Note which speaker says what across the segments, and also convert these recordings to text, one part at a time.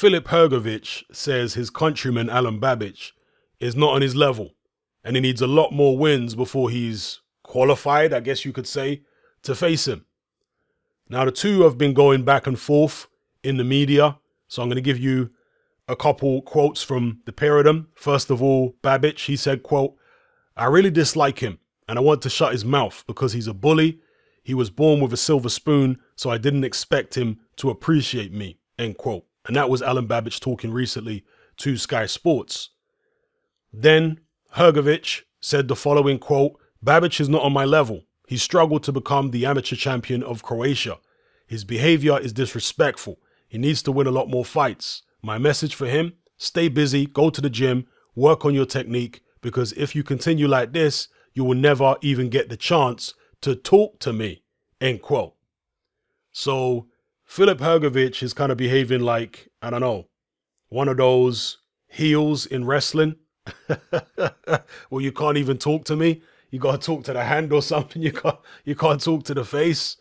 Speaker 1: Filip Hrgovic says his countryman Alen Babic is not on his level and he needs a lot more wins before he's qualified, I guess you could say, to face him. Now, the two have been going back and forth in the media, so I'm going to give you a couple quotes from the pair of them. First of all, Babic, he said, quote, I really dislike him and I want to shut his mouth because he's a bully. He was born with a silver spoon, so I didn't expect him to appreciate me, end quote. And that was Alen Babic talking recently to Sky Sports. Then Hrgovic said the following quote, Babic is not on my level. He struggled to become the amateur champion of Croatia. His behavior is disrespectful. He needs to win a lot more fights. My message for him, stay busy, go to the gym, work on your technique, because if you continue like this, you will never even get the chance to talk to me. End quote. So Filip Hrgovic is kind of behaving like, I don't know, one of those heels in wrestling. well, you can't even talk to me. You gotta talk to the hand or something. You can't you can't talk to the face.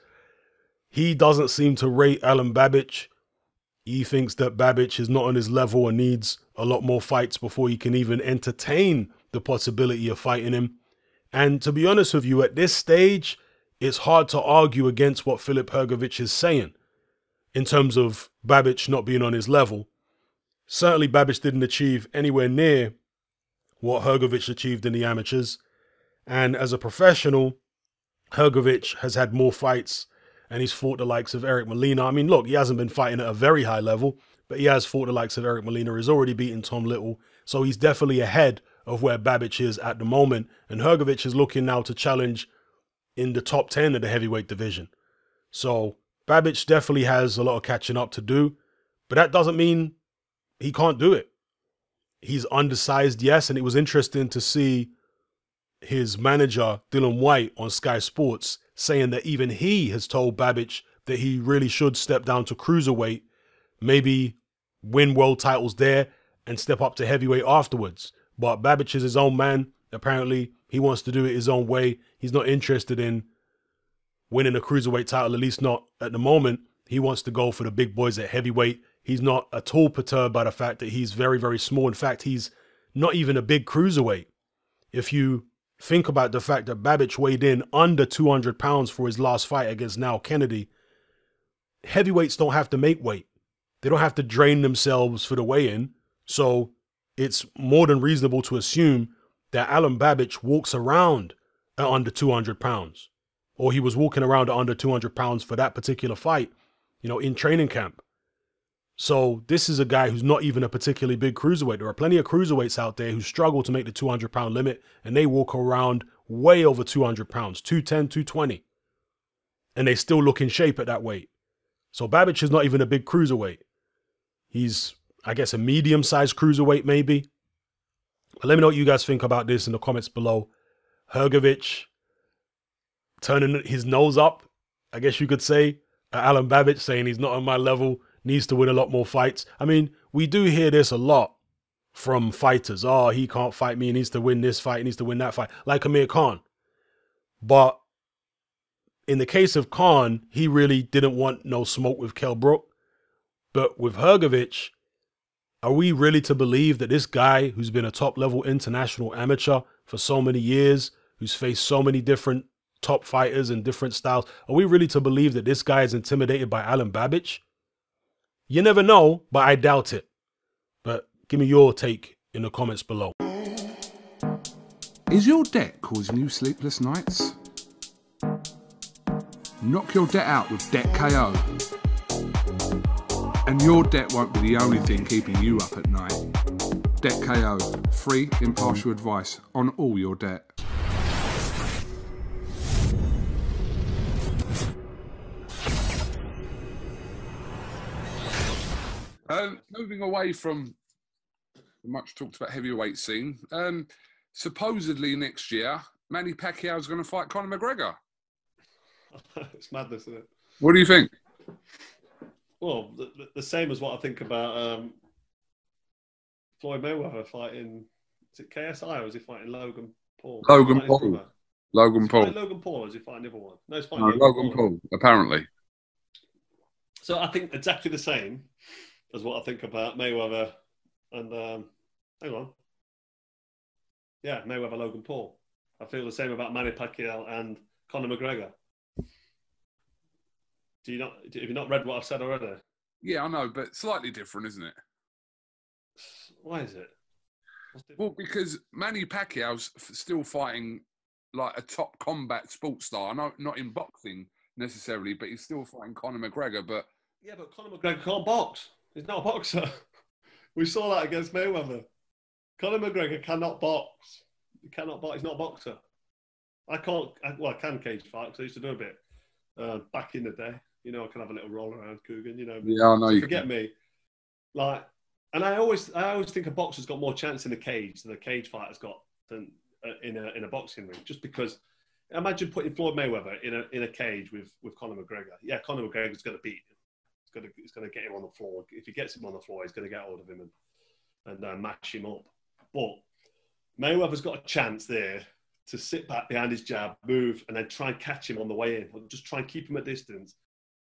Speaker 1: He doesn't seem to rate Alen Babic. He thinks that Babic is not on his level and needs a lot more fights before he can even entertain the possibility of fighting him. And to be honest with you, at this stage, it's hard to argue against what Filip Hrgovic is saying in terms of Babic not being on his level. Certainly, Babic didn't achieve anywhere near what Hrgovic achieved in the amateurs. And as a professional, Hrgovic has had more fights and he's fought the likes of Eric Molina. I mean, look, he hasn't been fighting at a very high level, but he has fought the likes of Eric Molina. He's already beaten Tom Little. So he's definitely ahead of where Babic is at the moment. And Hrgovic is looking now to challenge in the top 10 of the heavyweight division. So Babic definitely has a lot of catching up to do, but that doesn't mean he can't do it. He's undersized, yes, and it was interesting to see his manager, Dylan White, on Sky Sports saying that even he has told Babic that he really should step down to cruiserweight, maybe win world titles there and step up to heavyweight afterwards. But Babic is his own man. Apparently, he wants to do it his own way. He's not interested in winning a cruiserweight title, at least not at the moment. He wants to go for the big boys at heavyweight. He's not at all perturbed by the fact that he's very, very small. In fact, he's not even a big cruiserweight. If you think about the fact that Babic weighed in under 200 pounds for his last fight against now Kennedy, heavyweights don't have to make weight. They don't have to drain themselves for the weigh in. So it's more than reasonable to assume that Alen Babic walks around at under 200 pounds, or he was walking around under 200 pounds for that particular fight, you know, in training camp. So this is a guy who's not even a particularly big cruiserweight. There are plenty of cruiserweights out there who struggle to make the 200 pound limit, and they walk around way over 200 pounds, 210, 220, and they still look in shape at that weight. So Babic is not even a big cruiserweight. He's, I guess, a medium sized cruiserweight, maybe. But let me know what you guys think about this in the comments below. Hrgovic turning his nose up, I guess you could say, Alen Babic saying he's not on my level, needs to win a lot more fights. I mean, we do hear this a lot from fighters. Oh, he can't fight me. He needs to win this fight. He needs to win that fight. Like Amir Khan. But in the case of Khan, he really didn't want no smoke with Kell Brook. But with Hrgovic, are we really to believe that this guy who's been a top level international amateur for so many years, who's faced so many different top fighters and different styles, are we really to believe that this guy is intimidated by Alen Babic? You never know, but I doubt it. But give me your take in the comments below.
Speaker 2: Is your debt causing you sleepless nights? Knock your debt out with Debt KO. And your debt won't be the only thing keeping you up at night. Debt KO, free, impartial advice on all your debt. Moving away from the much talked about heavyweight scene, um, supposedly next year, Manny Pacquiao is going to fight Conor McGregor.
Speaker 3: it's madness, isn't it?
Speaker 2: What do you think?
Speaker 3: Well, the, the same as what I think about um, Floyd Mayweather fighting. Is it KSI or is he fighting Logan Paul?
Speaker 2: Logan Paul. Logan Paul.
Speaker 3: Logan Paul is he fighting the other one? No, fighting
Speaker 2: No,
Speaker 3: Logan,
Speaker 2: Logan Paul, apparently.
Speaker 3: So I think exactly the same. As what I think about Mayweather and um, hang on, yeah, Mayweather Logan Paul. I feel the same about Manny Pacquiao and Conor McGregor. Do you not? Have you not read what I've said already?
Speaker 2: Yeah, I know, but slightly different, isn't it?
Speaker 3: Why is it?
Speaker 2: Well, because Manny Pacquiao's f- still fighting like a top combat sports star. I not in boxing necessarily, but he's still fighting Conor McGregor. But
Speaker 3: Yeah, but Conor McGregor can't box. He's not a boxer. we saw that against Mayweather. Conor McGregor cannot box. He cannot box. He's not a boxer. I can't. I, well, I can cage fight 'cause I used to do a bit uh, back in the day. You know, I can have a little roll around Coogan. You know,
Speaker 2: yeah, I know you.
Speaker 3: forget me. Like, and I always, I always think a boxer's got more chance in a cage than a cage fighter's got than uh, in a in a boxing ring. Just because, imagine putting Floyd Mayweather in a in a cage with with Conor McGregor. Yeah, Conor McGregor's going to beat him. He's going to he's going to get him on the floor. If he gets him on the floor, he's going to get hold of him and and uh, mash him up. But Mayweather's got a chance there to sit back behind his jab, move, and then try and catch him on the way in, or just try and keep him at distance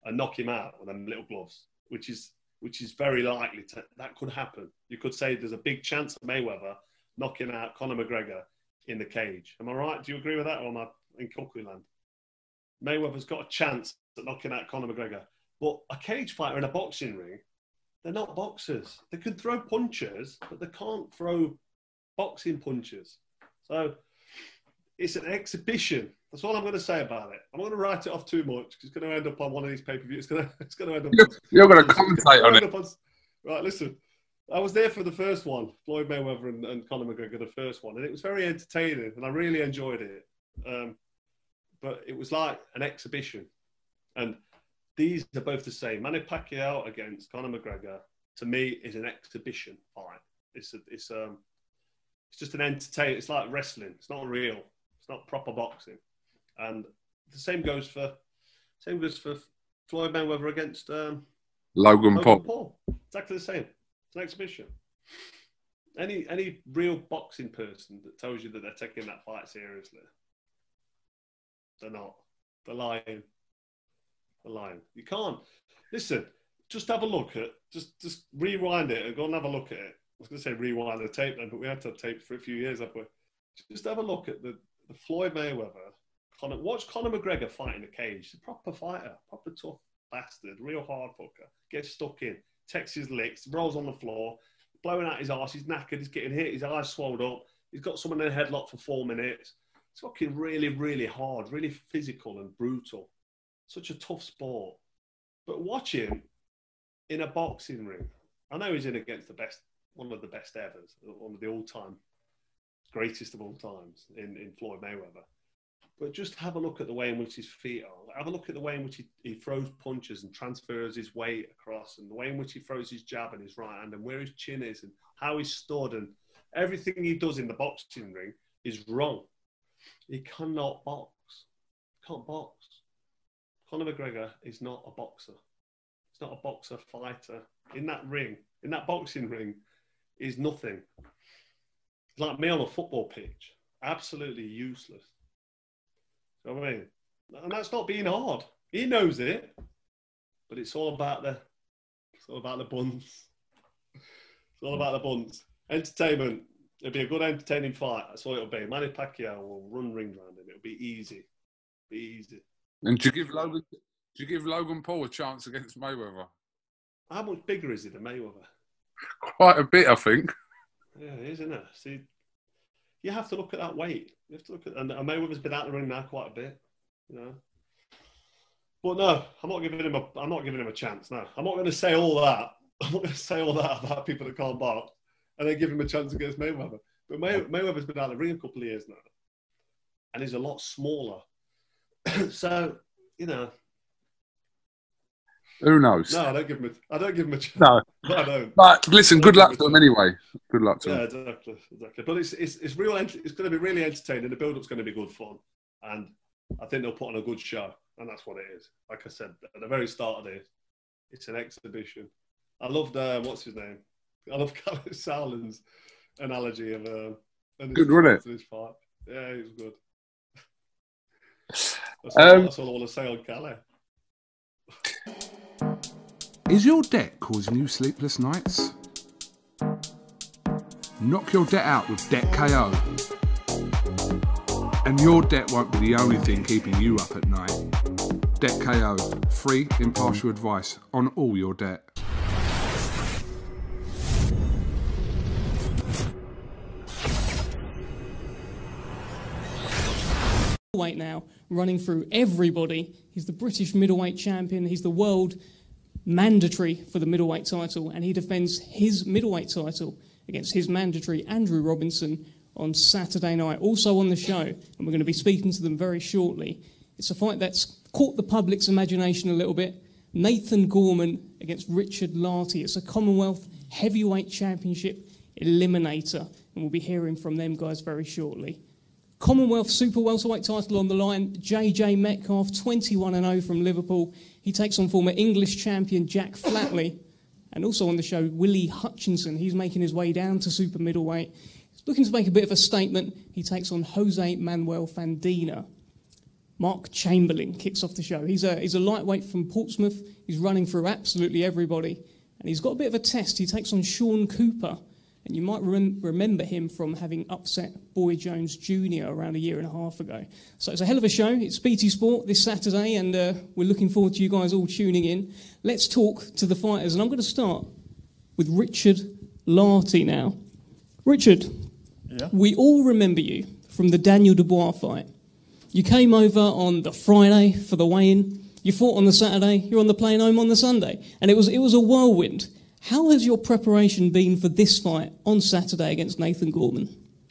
Speaker 3: and knock him out with them little gloves, which is which is very likely to that could happen. You could say there's a big chance of Mayweather knocking out Conor McGregor in the cage. Am I right? Do you agree with that, or am I in cuckoo land? Mayweather's got a chance at knocking out Conor McGregor, but a cage fighter in a boxing ring, they're not boxers. They can throw punches, but they can't throw boxing punches. So it's an exhibition. That's all I'm going to say about it. I'm not going to write it off too much 'cause it's going to end up on one of these pay per views. It's going to, it's going to end up.
Speaker 2: You're, you're going to commentate on it.
Speaker 3: up Right, listen. I was there for the first one, Floyd Mayweather and, and Conor McGregor, the first one, and it was very entertaining, and I really enjoyed it. Um, but it was like an exhibition, and these are both the same. Manny Pacquiao against Conor McGregor, to me, is an exhibition fight. It's a, it's um, it's just an entertain. It's like wrestling. It's not real. It's not proper boxing, and the same goes for same goes for Floyd Mayweather against um,
Speaker 2: Logan
Speaker 3: Logan
Speaker 2: Paul.
Speaker 3: Paul. Exactly the same. It's an exhibition. Any any real boxing person that tells you that they're taking that fight seriously, they're not. They're lying. They're lying. You can't listen. Just have a look at. Just just rewind it and go and have a look at it. I was going to say rewind the tape then, but we had to have tape for a few years, haven't we? Just have a look at the, the Floyd Mayweather. Conor, watch Conor McGregor fight in a cage. He's a proper fighter, proper tough bastard, real hard fucker. Gets stuck in, takes his licks, rolls on the floor, blowing out his arse. He's knackered. He's getting hit. His eyes swelled up. He's got someone in a headlock for four minutes. It's fucking really, really hard, really physical and brutal. Such a tough sport. But watch him in a boxing ring. I know he's in against the best, one of the best ever, one of the all-time greatest of all times in, in Floyd Mayweather. But just have a look at the way in which his feet are. Have a look at the way in which he, he throws punches and transfers his weight across, and the way in which he throws his jab and his right hand, and where his chin is, and how he's stood, and everything he does in the boxing ring is wrong. He cannot box. Can't box. Conor McGregor is not a boxer. He's not a boxer fighter. In that ring, in that boxing ring, is nothing. It's like me on a football pitch. Absolutely useless. You know what I mean? And that's not being hard. He knows it, but it's all about the it's all about the buns. It's all about the buns. Entertainment. It'll be a good entertaining fight. That's all it'll be. Manny Pacquiao will run rings around him. It'll be easy. Be easy.
Speaker 2: And do you give Logan? Do you give Logan Paul a chance against Mayweather?
Speaker 3: How much bigger is he than Mayweather?
Speaker 2: Quite a bit, I think.
Speaker 3: Yeah, it is, isn't it? See, you have to look at that weight. You have to look at, and Mayweather's been out of the ring now quite a bit, you know. But no, I'm not giving him a. I'm not giving him a chance. No, I'm not going to say all that. I'm not going to say all that about people that can't box, and then give him a chance against Mayweather. But May, Mayweather's been out of the ring a couple of years now, and he's a lot smaller. so you know,
Speaker 2: Who knows?
Speaker 3: no, I don't give him. A, I don't give him a chance.
Speaker 2: No.
Speaker 3: No, I don't.
Speaker 2: But listen, good luck to him anyway. Good luck to
Speaker 3: Yeah,
Speaker 2: him.
Speaker 3: exactly, exactly. But it's it's it's real. ent- It's going to be really entertaining. The build-up's going to be good fun, and I think they'll put on a good show, and that's what it is. Like I said at the very start of this, it's an exhibition. I loved uh, what's his name? I love Calais Saulin's analogy of uh,
Speaker 2: Good,
Speaker 3: his
Speaker 2: wasn't it?
Speaker 3: This fight. Yeah, it was good. That's all,
Speaker 2: Um,
Speaker 3: that's all I want to say on Calais.
Speaker 4: Is your debt causing you sleepless nights? Knock your debt out with Debt KO. And your debt won't be the only thing keeping you up at night. Debt KO, free, impartial advice on all your debt.
Speaker 5: Middleweight now, running through everybody. He's the British middleweight champion. He's the world mandatory for the middleweight title, and he defends his middleweight title against his mandatory Andrew Robinson on Saturday night. Also on the show, and we're going to be speaking to them very shortly. It's a fight that's caught the public's imagination a little bit. Nathan Gorman against Richard Lartey. It's a Commonwealth Heavyweight Championship eliminator, and we'll be hearing from them guys very shortly. Commonwealth Super Welterweight title on the line. JJ Metcalf, 21 0 from Liverpool. He takes on former English champion Jack Flatley. And also on the show, Willie Hutchinson. He's making his way down to super middleweight. He's looking to make a bit of a statement. He takes on Jose Manuel Fandina. Mark Chamberlain kicks off the show. He's a, he's a lightweight from Portsmouth. He's running through absolutely everybody. And he's got a bit of a test. He takes on Sean Cooper. And you might rem- remember him from having upset Boy Jones Jr. around a year and a half ago. So it's a hell of a show. It's BT Sport this Saturday, and uh, we're looking forward to you guys all tuning in. Let's talk to the fighters, and I'm going to start with Richard Lartey now. Richard,
Speaker 6: Yeah.
Speaker 5: we all remember you from the Daniel Dubois fight. You came over on the Friday for the weigh-in. You fought on the Saturday. You're on the plane home on the Sunday, and it was it was a whirlwind. How has your preparation been for this fight on Saturday against Nathan Gorman?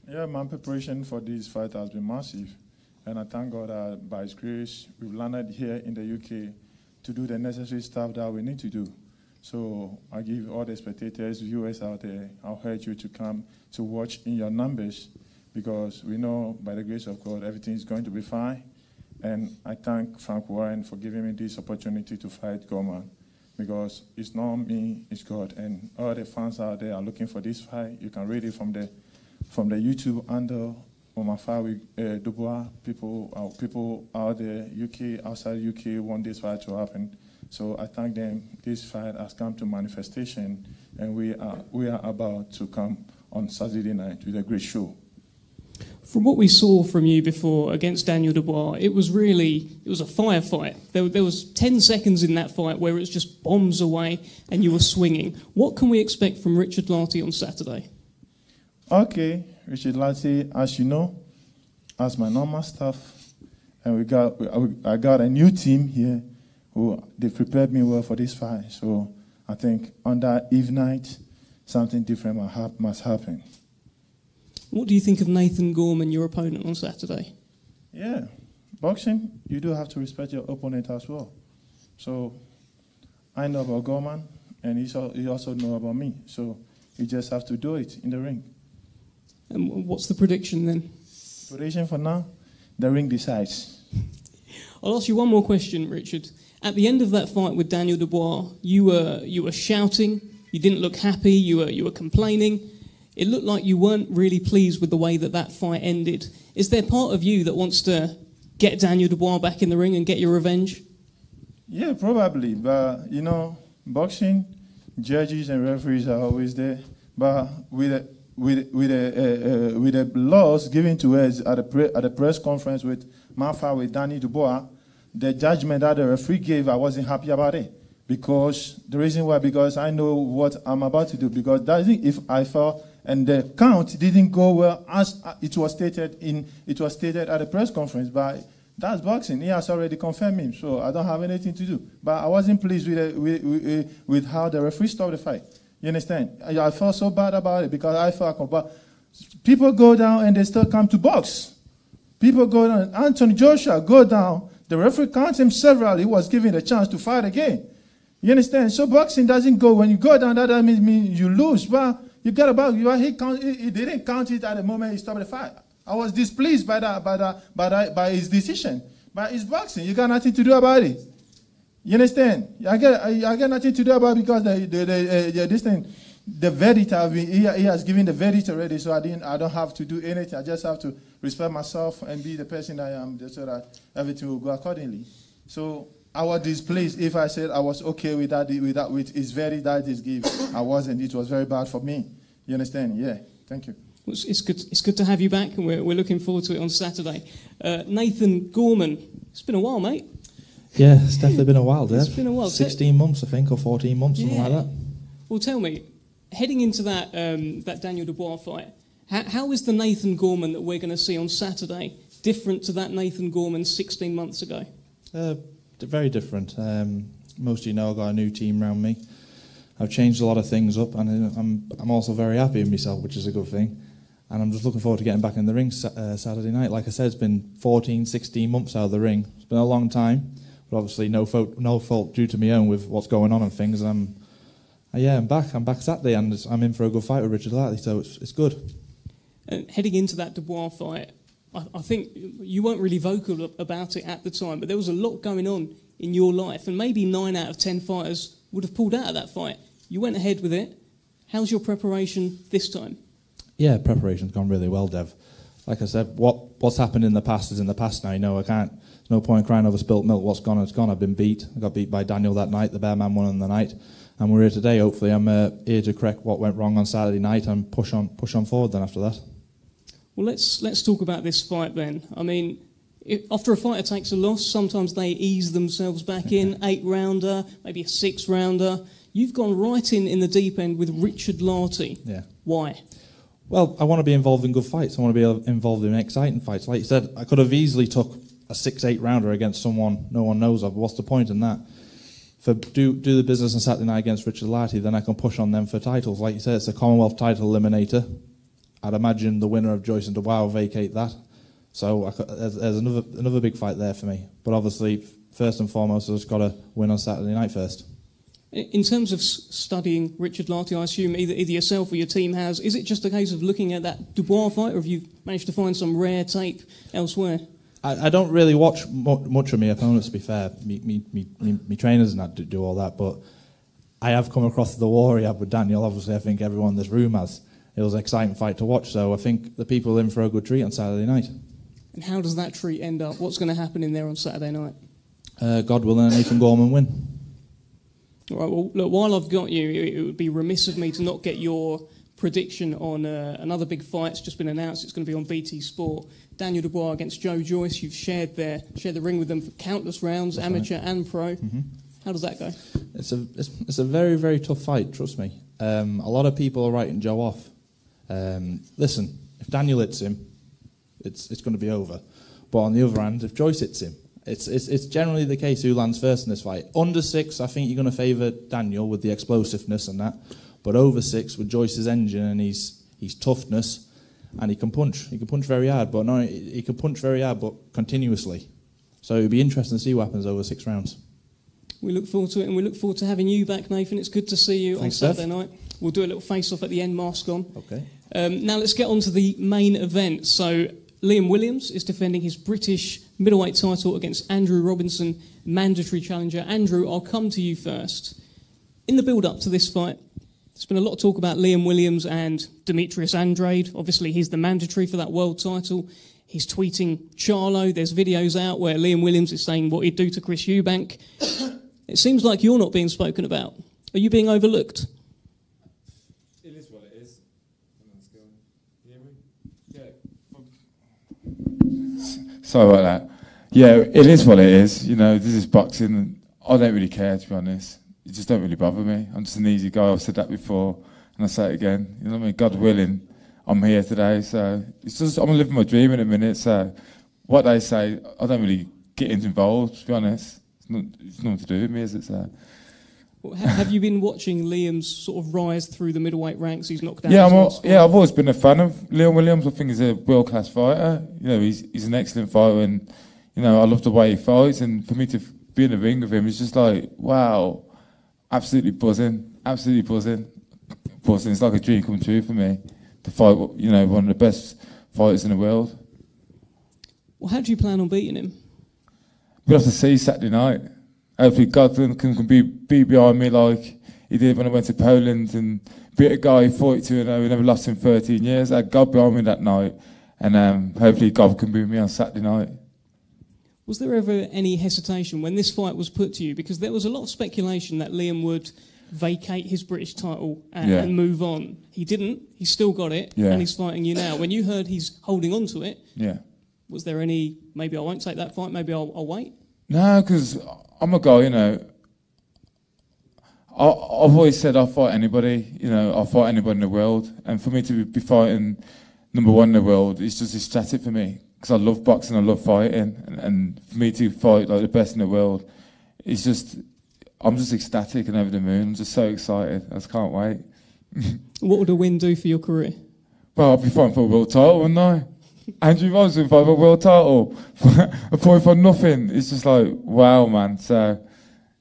Speaker 6: Yeah, my preparation for this fight has been massive. And I thank God that by His grace, we've landed here in the UK to do the necessary stuff that we need to do. So I give all the spectators, viewers out there, I'll urge you to come to watch in your numbers because we know by the grace of God everything is going to be fine. And I thank Frank Warren for giving me this opportunity to fight Gorman because it's not me, it's God. And all the fans out there are looking for this fight. You can read it from the from the YouTube fight with uh, Dubois. People, uh, people out there, UK, outside UK, want this fight to happen. So I thank them. This fight has come to manifestation, and we are we are about to come on Saturday night with a great show.
Speaker 5: From what we saw from you before against Daniel Dubois, it was really it was a firefight. There, there was ten seconds in that fight where it was just bombs away and you were swinging. What can we expect from Richard Lartey on Saturday?
Speaker 6: Okay, Richard Lartey, as you know, as my normal staff, and we got I got a new team here who they prepared me well for this fight. So I think on that eve night, something different must happen.
Speaker 5: What do you think of Nathan Gorman, your opponent on Saturday?
Speaker 6: Yeah, boxing, you do have to respect your opponent as well. So I know about Gorman, and he also know about me. So you just have to do it in the ring.
Speaker 5: And what's the prediction then?
Speaker 6: Prediction for now, the ring decides.
Speaker 5: I'll ask you one more question, Richard. At the end of that fight with Daniel Dubois, you were you were shouting. You didn't look happy. You were you were complaining. It looked like you weren't really pleased with the way that that fight ended. Is there part of you that wants to get Daniel Dubois back in the ring and get your revenge?
Speaker 6: Yeah, probably. But you know, boxing, judges and referees are always there. But with the, with with the, uh, uh, with the laws given to us at a, pre- at the press conference with Mafa with Danny Dubois, the judgment that the referee gave, I wasn't happy about it because the reason why because I know what I'm about to do because that if I fell and the count didn't go well as uh, it was stated in it was stated at the press conference by that's boxing. He has already confirmed him, so I don't have anything to do. But I wasn't pleased with, with, with, with how the referee stopped the fight. You understand? I, I felt so bad about it because I felt, but people go down and they still come to box. People go down. Anthony Joshua go down. The referee counts him several. He was given a chance to fight again. You understand? So boxing doesn't go when you go down. That doesn't mean you lose. But you got about you. He, he, didn't count it at the moment he stopped the fight. I was displeased by that, by that, by that, by his decision. But it's boxing. You got nothing to do about it. You understand? I get, I, got nothing to do about it because the, the, the, the this thing, the verdict have been, he, he has given the verdict already, so I didn't, I don't have to do anything. I just have to respect myself and be the person I am, so that everything will go accordingly. So I was displeased if I said I was okay with that. With that, with his verdict that his gift, I wasn't. It was very bad for me. You understand? Yeah. Thank you.
Speaker 5: Well, it's- it's good. It's good to have you back, and we're, we're looking forward to it on Saturday. Uh, Nathan Gorman, it's been a while, mate.
Speaker 7: Yeah, it's definitely been a while, Dev.
Speaker 5: It's been a while.
Speaker 7: 16 months, I think, or 14 months, something like that.
Speaker 5: Well, tell me, heading into that um, that Daniel Dubois fight, how, how is the Nathan Gorman that we're going to see on Saturday different to that Nathan Gorman 16 months ago?
Speaker 7: Uh, very different. Um, most of you know I've got a new team around me. I've changed a lot of things up, and I'm, I'm also very happy with myself, which is a good thing. And I'm just looking forward to getting back in the ring uh, Saturday night. Like I said, it's been 14, 16 months out of the ring. It's been a long time, but obviously no fault, no fault due to my own with what's going on and things. I'm, uh, yeah, I'm back. I'm back Saturday, and I'm in for a good fight with Richard Lartey, so it's, it's good.
Speaker 5: And heading into that Dubois fight, I, I think you weren't really vocal about it at the time, but there was a lot going on in your life, and maybe nine out of ten fighters would have pulled out of that fight. You went ahead with it. How's your preparation this time?
Speaker 7: Yeah, preparation's gone really well, Dev. Like I said, what what's happened in the past is in the past now. You know, I can't. There's no point crying over spilt milk. What's gone is gone. I've been beat. I got beat by Daniel that night. The bear man won on the night, and we're here today. Hopefully, I'm uh, here to correct what went wrong on Saturday night and push on push on forward. Then after that,
Speaker 5: Well, let's let's talk about this fight then. I mean, if, after a fighter takes a loss, sometimes they ease themselves back in, eight rounder, maybe a six rounder. You've gone right in in the deep end with Richard Lartey.
Speaker 7: yeah.
Speaker 5: Why?
Speaker 7: Well, I want to be involved in good fights. I want to be uh, involved in exciting fights. Like you said, I could have easily took a six-eight rounder against someone no one knows of. What's the point in that? For do do the business on Saturday night against Richard Lartey, then I can push on them for titles. Like you said, it's a Commonwealth title eliminator. I'd imagine the winner of Joyce and Dubois will vacate that. So I could, there's, there's another another big fight there for me. But obviously, first and foremost, I've just got to win on Saturday night first.
Speaker 5: In terms of studying Richard Lartey, I assume either, either yourself or your team has. Is it just a case of looking at that Dubois fight, or have you managed to find some rare tape elsewhere?
Speaker 7: I, I don't really watch mu- much of my opponents, to be fair. Me, me, me, me, me trainers and that do, do all that, but I have come across the war he had with Daniel. Obviously, I think everyone in this room has. It was an exciting fight to watch, so I think the people are in for a good treat on Saturday night.
Speaker 5: And how does that treat end up? What's going to happen in there on Saturday night?
Speaker 7: Uh, God willing, Nathan Gorman win.
Speaker 5: All right, well, look, while I've got you, it would be remiss of me to not get your prediction on uh, another big fight. It's just been announced. It's going to be on BT Sport. Daniel Dubois against Joe Joyce. You've shared their shared the ring with them for countless rounds, amateur and pro. How does that go?
Speaker 7: It's a it's, it's a very very tough fight. Trust me. Um, a lot of people are writing Joe off. Um, listen, if Daniel hits him, it's it's going to be over. But on the other hand, if Joyce hits him, it's it's, it's generally the case who lands first in this fight. Under six, I think you're going to favour Daniel with the explosiveness and that. But over six with Joyce's engine and his his toughness, and he can punch. He can punch very hard, but no, he he can punch very hard, but continuously. So it'll be interesting to see what happens over six rounds.
Speaker 5: We look forward to it, and we look forward to having you back, Nathan. It's good to see you
Speaker 7: Thanks,
Speaker 5: on
Speaker 7: Steph.
Speaker 5: Saturday night. We'll do a little face-off at the end, mask on.
Speaker 7: Okay.
Speaker 5: Um, now let's get on to the main event. So Liam Williams is defending his British middleweight title against Andrew Robinson, mandatory challenger. Andrew, I'll come to you first. In the build-up to this fight, there's been a lot of talk about Liam Williams and Demetrius Andrade. Obviously, he's the mandatory for that world title. He's tweeting Charlo. There's videos out where Liam Williams is saying what he'd do to Chris Eubank. it seems like you're not being spoken about. Are you being overlooked?
Speaker 8: It is what it is. Let's go. You hear me? Yeah.
Speaker 9: Sorry about that. Yeah, it is what it is. You know, this is boxing. I don't really care, to be honest. It just don't really bother me. I'm just an easy guy. I've said that before, and I say it again. You know what I mean? God willing, I'm here today. So it's just I'm living my dream in a minute. So what they say, I don't really get involved. To be honest, it's, not, it's nothing to do with me, is it? So
Speaker 5: Have you been watching Liam's sort of rise through the middleweight ranks? He's knocked down.
Speaker 9: yeah, I'm all, yeah, I've always been a fan of Liam Williams. I think he's a world class fighter. You know, he's he's an excellent fighter, and you know, I love the way he fights. And for me to be in the ring with him, it's just like wow, absolutely buzzing, absolutely buzzing, buzzing. It's like a dream come true for me to fight. You know, one of the best fighters in the world.
Speaker 5: Well, how do you plan on beating him?
Speaker 9: We'll have to see Saturday night. Hopefully, God can, can, be, be behind me like he did when I went to Poland and beat a guy 42 and 0 who never lost in 13 years. I had God behind me that night, and um, hopefully, God can beat me on Saturday night.
Speaker 5: Was there ever any hesitation when this fight was put to you? Because there was a lot of speculation that Liam would vacate his British title and,
Speaker 9: Yeah.
Speaker 5: and move on. He didn't. He's still got it,
Speaker 9: Yeah.
Speaker 5: and he's fighting you now. When you heard he's holding on to it,
Speaker 9: Yeah.
Speaker 5: was there any? Maybe I won't take that fight. Maybe I'll, I'll wait.
Speaker 9: No, because I'm a guy, you know. I, I've always said I'll fight anybody, you know, I'll fight anybody in the world. And for me to be, fighting number one in the world is just ecstatic for me. Because I love boxing, I love fighting. And, and for me to fight like the best in the world, it's just, I'm just ecstatic and over the moon. I'm just so excited. I just can't wait.
Speaker 5: What would a win do for your career?
Speaker 9: Well, I'll be fighting for a world title, wouldn't I? Andrew Robinson fighting for a world title. a point for nothing. It's just like, wow, man. So,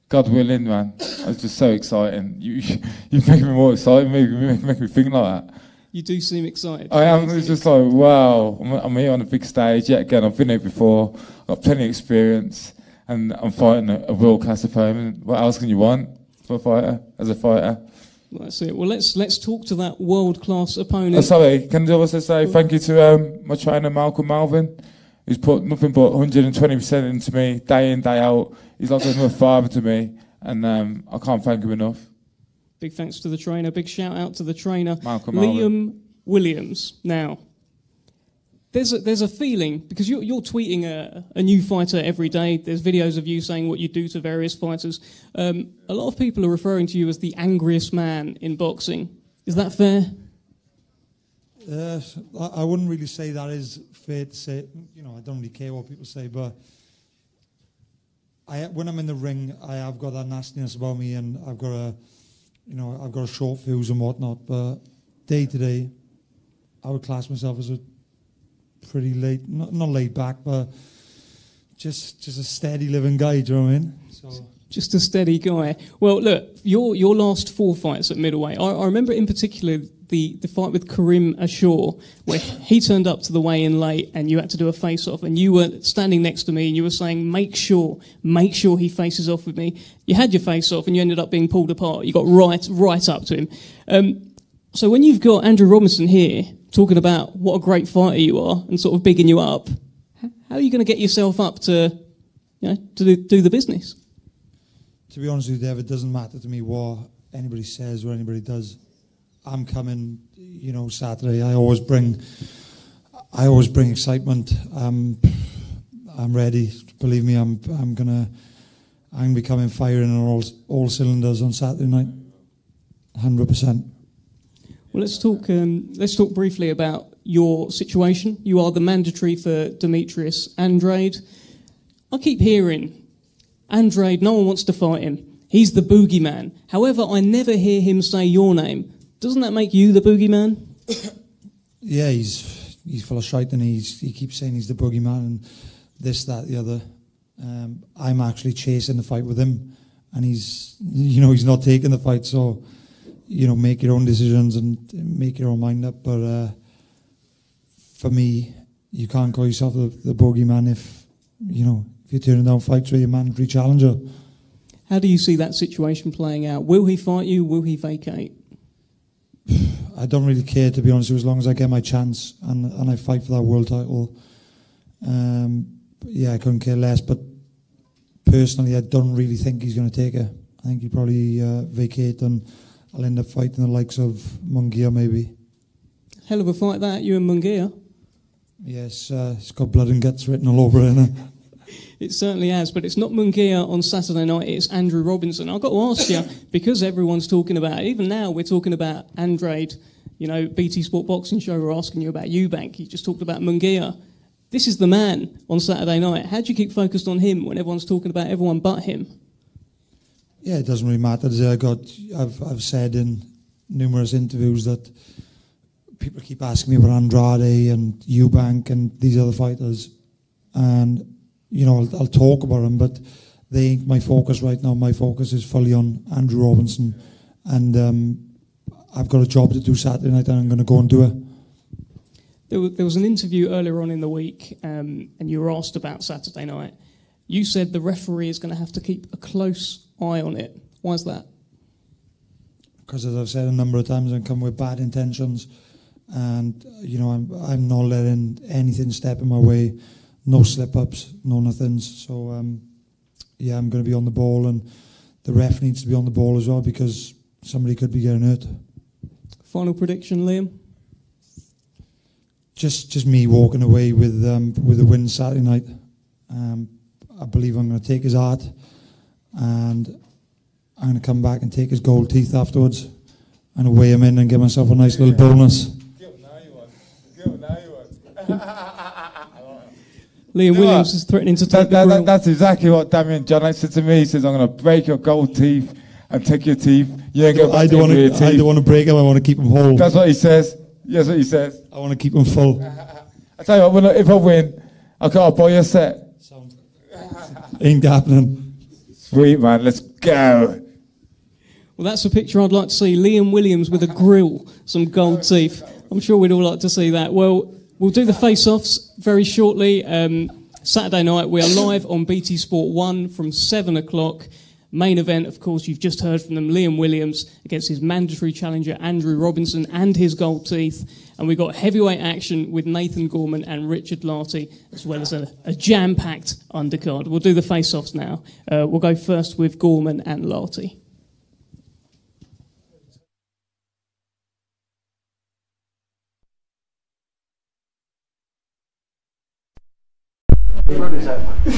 Speaker 9: God willing, man. It's just so exciting. You, you make me more excited, make me, make me think like that.
Speaker 5: You do seem excited.
Speaker 9: I am. It's just like, wow. I'm, I'm here on a big stage yet again. I've been here before. I've got plenty of experience. And I'm fighting a, a world class opponent. What else can you want for a fighter, as a fighter?
Speaker 5: That's it. Well, let's let's talk to that world class opponent.
Speaker 9: Oh, sorry, can I also say thank you to um, my trainer Malcolm Malvin, who's put nothing but 120% into me day in, day out. He's like another father to me, and um, I can't thank him enough.
Speaker 5: Big thanks to the trainer. Big shout out to the trainer,
Speaker 9: Malcolm
Speaker 5: Liam
Speaker 9: Alvin.
Speaker 5: Williams. Now, there's a, there's a feeling because you're, you're tweeting a, a new fighter every day. There's videos of you saying what you do to various fighters. Um, a lot of people are referring to you as the angriest man in boxing. Is that fair?
Speaker 10: Uh, I, wouldn't really say that is fair to say. You know, I don't really care what people say, but I, when I'm in the ring, I have got that nastiness about me, and I've got a, you know, I've got a short fuse and whatnot. But day to day, I would class myself as a pretty laid, not, not laid back, but just just a steady living guy. Do you know what I mean? So.
Speaker 5: Just a steady guy. Well, look, your your last four fights at middleweight. I, I remember in particular the, the fight with Karim Achour, where he turned up to the weigh-in late, and you had to do a face-off, and you were standing next to me, and you were saying, "Make sure, make sure he faces off with me." You had your face-off, and you ended up being pulled apart. You got right right up to him. Um, so when you've got Andrew Robinson here talking about what a great fighter you are, and sort of bigging you up, how are you going to get yourself up to, you know, to do, do the business?
Speaker 10: to be honest with you, Dev, it doesn't matter to me what anybody says or anybody does. I'm coming, you know, Saturday. I always bring, I always bring excitement. I'm, I'm ready. Believe me, I'm, I'm gonna, I'm gonna be coming firing on all, all cylinders on Saturday night. Hundred percent.
Speaker 5: Well, let's talk. Um, let's talk briefly about your situation. You are the mandatory for Demetrius Andrade. I keep hearing Andrade. No one wants to fight him. He's the boogeyman. However, I never hear him say your name. Doesn't that make you the boogeyman?
Speaker 10: Yeah, he's he's full of shite, and he's he keeps saying he's the boogeyman and this, that, the other. Um, I'm actually chasing the fight with him, and he's you know he's not taking the fight. So you know, make your own decisions and make your own mind up. But uh, for me, you can't call yourself the, the bogeyman if you know if you're turning down fights with your mandatory challenger.
Speaker 5: How do you see that situation playing out? Will he fight you? Will he vacate?
Speaker 10: I don't really care to be honest. with you, As long as I get my chance and and I fight for that world title, um, yeah, I couldn't care less. But personally, I don't really think he's going to take it. I think he'll probably uh, vacate and I'll end up fighting the likes of Munguia maybe.
Speaker 5: Hell of a fight that you and Munguia.
Speaker 10: Yes, uh, it's got blood and guts written all over it.
Speaker 5: It certainly has, but it's not Munguia on Saturday night, it's Andrew Robinson. I've got to ask you, because everyone's talking about, even now we're talking about Andrade, you know, BT Sport Boxing Show, we're asking you about Eubank, you just talked about Munguia. This is the man on Saturday night. How do you keep focused on him when everyone's talking about everyone but him?
Speaker 10: Yeah, it doesn't really matter. I got, I've I've said in numerous interviews that people keep asking me about Andrade and Eubank and these other fighters, and you know I'll, I'll talk about them, but they ain't my focus right now. My focus is fully on Andrew Robinson, and um, I've got a job to do Saturday night, and I'm going to go and do it.
Speaker 5: There was, there was an interview earlier on in the week, um, and you were asked about Saturday night. You said the referee is going to have to keep a close eye on it. Why is that?
Speaker 10: because as I've said a number of times, I come with bad intentions, and you know I'm I'm not letting anything step in my way, no slip ups, no nothings. So um, yeah, I'm going to be on the ball, and the ref needs to be on the ball as well because somebody could be getting hurt.
Speaker 5: Final prediction, Liam.
Speaker 10: Just just me walking away with um, with a win Saturday night. Um, I believe I'm going to take his heart, and I'm going to come back and take his gold teeth afterwards, and weigh him in and give myself a nice little bonus.
Speaker 5: Liam
Speaker 9: You
Speaker 5: Williams is threatening to take
Speaker 9: That,
Speaker 5: the
Speaker 9: that, that, that's exactly what Damien John said to me. He says, I'm going to break your gold teeth and take your teeth. You ain't going
Speaker 10: I don't want
Speaker 9: your
Speaker 10: to. I don't want to break him. I want to keep him whole.
Speaker 9: That's what he says. That's what he says.
Speaker 10: I want to keep him full.
Speaker 9: I tell you what, if I win, I'll I'll buy you a set.
Speaker 10: Ain't happening.
Speaker 9: Sweet, man. Let's go.
Speaker 5: Well, that's a picture I'd like to see. Liam Williams with a grill, some gold teeth. I'm sure we'd all like to see that. Well, we'll do the face-offs very shortly. Um, Saturday night, we are live on BT Sport 1 from 7 o'clock. Main event, of course, you've just heard from them, Liam Williams against his mandatory challenger, Andrew Robinson, and his gold teeth. And we've got heavyweight action with Nathan Gorman and Richard Lartey, as well as a, a jam-packed undercard. We'll do the face-offs now. Uh, we'll go first with Gorman and Lartey.
Speaker 11: ẹnẹ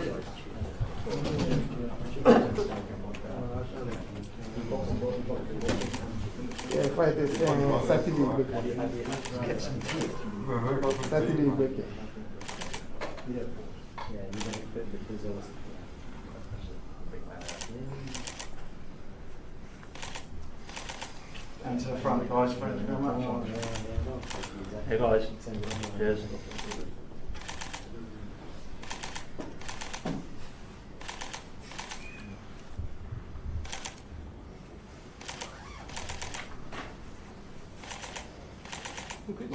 Speaker 11: fight is on uh, Saturday break. Saturday break.
Speaker 12: And to the front, guys. Thank you very much. Hey, guys. Cheers.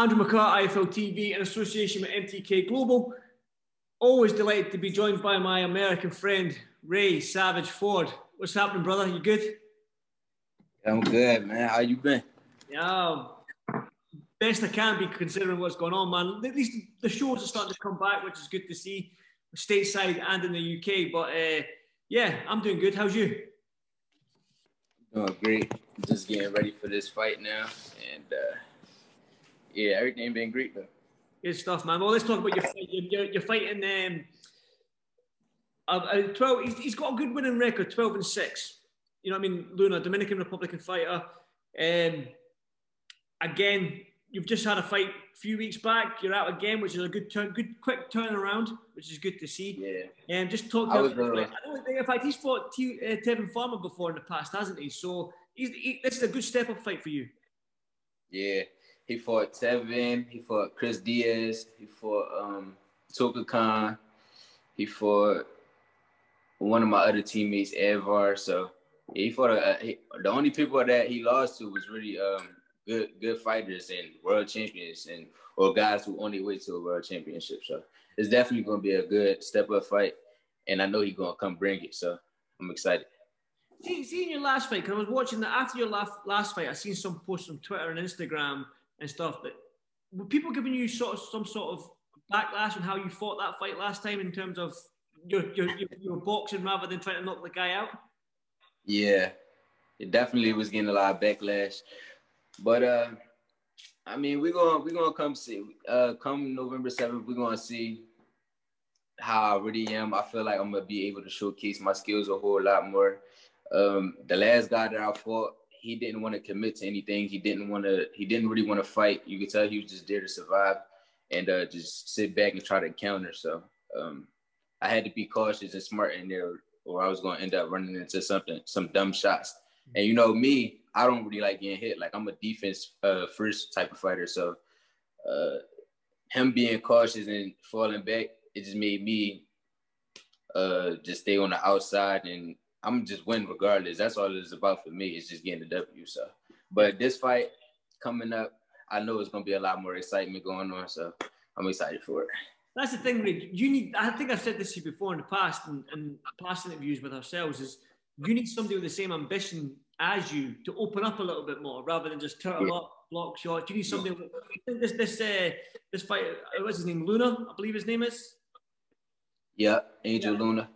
Speaker 13: Andrew McCart, IFL TV, in association with MTK Global. Always delighted to be joined by my American friend, Ray Savage Ford. What's happening, brother? You good?
Speaker 14: I'm good, man. How you been?
Speaker 13: Yeah, best I can be considering what's going on, man. At least the shows are starting to come back, which is good to see, stateside and in the UK. But uh, yeah, I'm doing good. How's you?
Speaker 14: Doing great. Just getting ready for this fight now, and uh, yeah, everything being great though.
Speaker 13: Good stuff, man. Well, let's talk about your fight. You're, you're, fighting. Um, uh, uh, twelve. He's, he's got a good winning record, twelve and six. You know, what I mean, Luna, Dominican Republican fighter. Um, again, you've just had a fight a few weeks back. You're out again, which is a good turn, good quick turnaround, which is good to see.
Speaker 14: Yeah.
Speaker 13: And um, just talk
Speaker 14: I
Speaker 13: about.
Speaker 14: was, uh,
Speaker 13: I don't think, in fact, he's fought T, uh, Tevin Farmer before in the past, hasn't he? So he's, he, this is a good step up fight for you.
Speaker 14: Yeah, he fought Tevin. He fought Chris Diaz. He fought um, Khan. he fought one of my other teammates, Edvar. So yeah, he fought. A, he, the only people that he lost to was really um, good good fighters and world champions and or guys who only wait to a world championship. So it's definitely going to be a good step up fight, and I know he's going to come bring it. So I'm excited.
Speaker 13: See, seeing your last fight, because I was watching that after your last last fight, I seen some posts on Twitter and Instagram and stuff. But were people giving you sort of some sort of backlash on how you fought that fight last time in terms of your your, your, your boxing rather than trying to knock the guy out?
Speaker 14: Yeah, it definitely was getting a lot of backlash, but uh, I mean, we're gonna we're gonna come see. Uh, come November seventh, we're gonna see how I really am. I feel like I'm gonna be able to showcase my skills a whole lot more. Um, the last guy that I fought, he didn't want to commit to anything. He didn't want to. He didn't really want to fight. You could tell he was just there to survive and uh, just sit back and try to counter. So um, I had to be cautious and smart in there, or I was going to end up running into something, some dumb shots. And you know me, I don't really like getting hit. Like I'm a defense uh, first type of fighter. So uh, him being cautious and falling back, it just made me uh, just stay on the outside and I'm just win regardless. That's all it's about for me. It's just getting the W. So, but this fight coming up, I know it's gonna be a lot more excitement going on. So I'm excited for it.
Speaker 13: That's the thing, Rick. You need. I think I've said this to you before in the past, and, and past interviews with ourselves is you need somebody with the same ambition as you to open up a little bit more rather than just turtle yeah. up, block shots. You need somebody. Yeah. This this uh, this fight. Uh, what's his name? Luna, I believe his name is.
Speaker 14: Yeah, Angel yeah. Luna.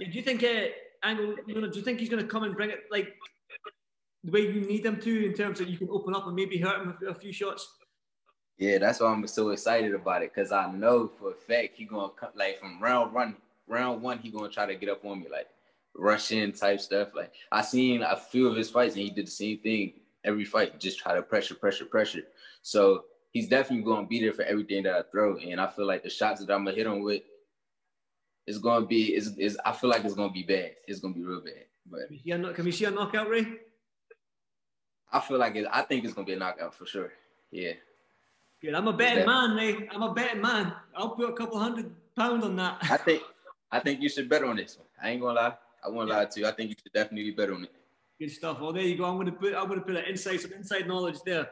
Speaker 13: do you think? Uh, Angel, Luna, do you think he's going to come and bring it like the way you need him to in terms of you can open up and maybe hurt him with a few shots?
Speaker 14: Yeah, that's why I'm so excited about it because I know for a fact he gonna come like from round one, round one he gonna try to get up on me like Russian type stuff. Like I seen a few of his fights and he did the same thing every fight, just try to pressure, pressure, pressure. So he's definitely gonna be there for everything that I throw, and I feel like the shots that I'm gonna hit him with it's gonna be is is I feel like it's gonna be bad. It's gonna be real bad. But
Speaker 13: can we see a knockout, Ray?
Speaker 14: I feel like it, I think it's gonna be a knockout for sure. Yeah.
Speaker 13: Good. I'm a betting man, Ray. I'm a betting man. I'll put a couple hundred pounds on that.
Speaker 14: I think I think you should bet on this one. I ain't gonna lie. I won't yeah. lie to you. I think you should definitely bet on it.
Speaker 13: Good stuff. Well, there you go. I'm gonna put I'm gonna put an inside some inside knowledge there.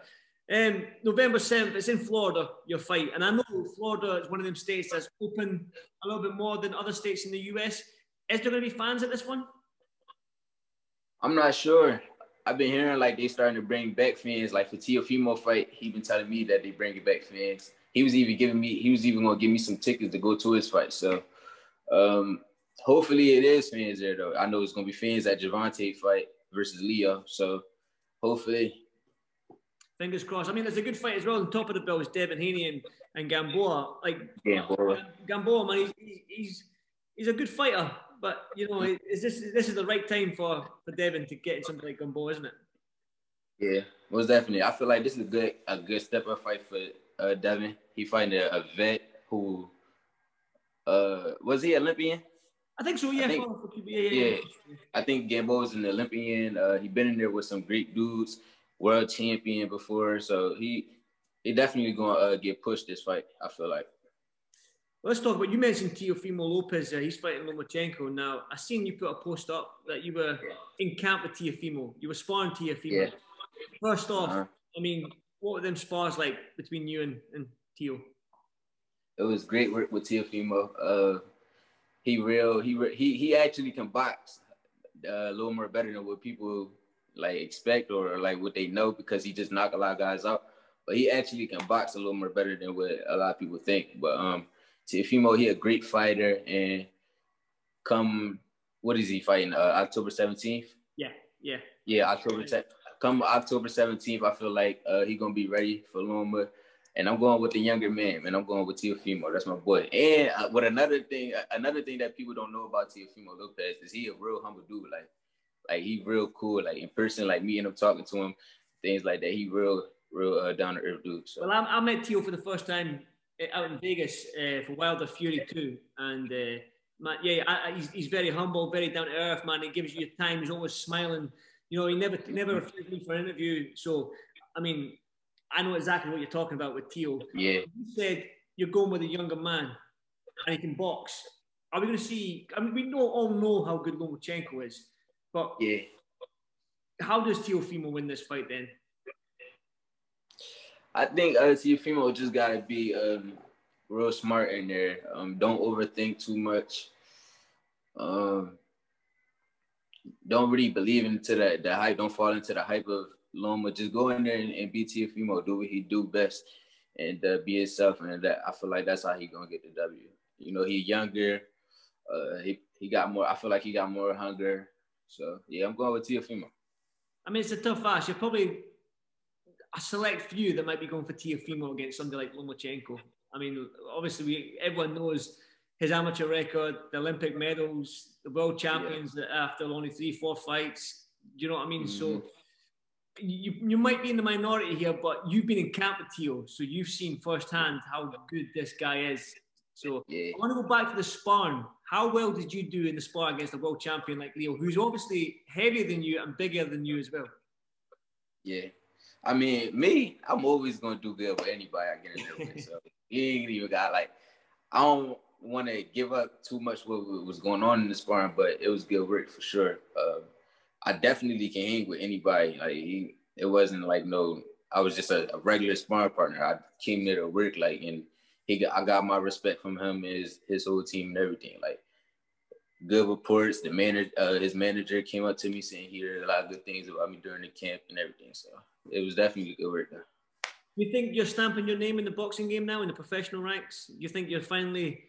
Speaker 13: Um, November 7th, it's in Florida, your fight. And I know Florida is one of them states that's open a little bit more than other states in the US. Is there going to be fans at this one?
Speaker 14: I'm not sure. I've been hearing like they starting to bring back fans. Like for Teofimo fight, he been telling me that they bringing back fans. He was even giving me, he was even going to give me some tickets to go to his fight. So um, hopefully it is fans there though. I know it's going to be fans at Gervonta fight versus Leo. So hopefully
Speaker 13: Fingers crossed. I mean, there's a good fight as well. On top of the bill is Devin Haney and, and Gamboa. Like
Speaker 14: Gamboa,
Speaker 13: Gamboa man, he's, he's he's a good fighter. But you know, is this this is the right time for for Devin to get something like Gamboa, isn't it?
Speaker 14: Yeah, most definitely. I feel like this is a good a good step up fight for uh, Devin. He fighting a, a vet who uh was he Olympian?
Speaker 13: I think so. Yeah, I think, yeah, yeah,
Speaker 14: yeah. I think Gamboa is an Olympian. Uh, he been in there with some great dudes world champion before, so he he definitely gonna uh, get pushed this fight. I feel like.
Speaker 13: Let's talk about. You mentioned Teofimo Lopez. Uh, he's fighting Lomachenko now. I seen you put a post up that you were in camp with Teofimo. You were sparring Teofimo. Yeah. First off, uh-huh. I mean, what were them spars like between you and, and Teo?
Speaker 14: It was great work with Teofimo. Uh, he real. He he he actually can box uh, a little more better than what people like expect or like what they know because he just knocked a lot of guys out. But he actually can box a little more better than what a lot of people think. But um Teofimo, he a great fighter and come what is he fighting? Uh, October 17th?
Speaker 13: Yeah, yeah.
Speaker 14: Yeah, October 10th. Come October 17th, I feel like uh, he gonna be ready for Loma. And I'm going with the younger man, man. I'm going with Teofimo. That's my boy. And uh, what another thing, another thing that people don't know about Teofimo Lopez is he a real humble dude. Like like he real cool, like in person, like meeting him, talking to him, things like that. He real, real uh, down to earth dude. So.
Speaker 13: Well, I, I met Teo for the first time uh, out in Vegas uh, for Wilder Fury 2. And uh, man, yeah, I, I, he's, he's very humble, very down to earth, man. He gives you time. He's always smiling. You know, he never never refused me for an interview. So, I mean, I know exactly what you're talking about with Teo.
Speaker 14: Yeah.
Speaker 13: You said you're going with a younger man and he can box. are we going to see? I mean, we know all know how good Lomachenko is, but
Speaker 14: yeah,
Speaker 13: how does Teofimo win this fight then?
Speaker 14: I think uh, Teofimo just gotta be um, real smart in there. Um, don't overthink too much. Um, don't really believe into that the hype. Don't fall into the hype of Loma. Just go in there and, and be Teofimo. Do what he do best and uh, be himself. And that I feel like that's how he gonna get the W. You know, he younger. Uh, he he got more. I feel like he got more hunger. So yeah, I'm going with Teofimo.
Speaker 13: I mean, it's a tough ask. You're probably a select few that might be going for Teofimo against somebody like Lomachenko. I mean, obviously, we everyone knows his amateur record, the Olympic medals, the world champions yeah. after only three, four fights. Do you know what I mean? Mm-hmm. So you, you might be in the minority here, but you've been in camp with Teo, so you've seen firsthand how good this guy is. So yeah. I want to go back to the sparring. How well did you do in the spar against a world champion like Leo, who's obviously heavier than you and bigger than you as well?
Speaker 14: Yeah. I mean, me, I'm always gonna do good with anybody I get in there with. So he ain't even got like I don't want to give up too much what was going on in the sparring, but it was good work for sure. Uh, I definitely can hang with anybody. Like he, it wasn't like no, I was just a, a, regular sparring partner. I came there to work, like, and he got, I got my respect from him, his his whole team, and everything. Like, good reports. The manager, uh, his manager came up to me saying he heard a lot of good things about me during the camp and everything. So it was definitely good work. There.
Speaker 13: You think you're stamping your name in the boxing game now in the professional ranks? You think you're finally?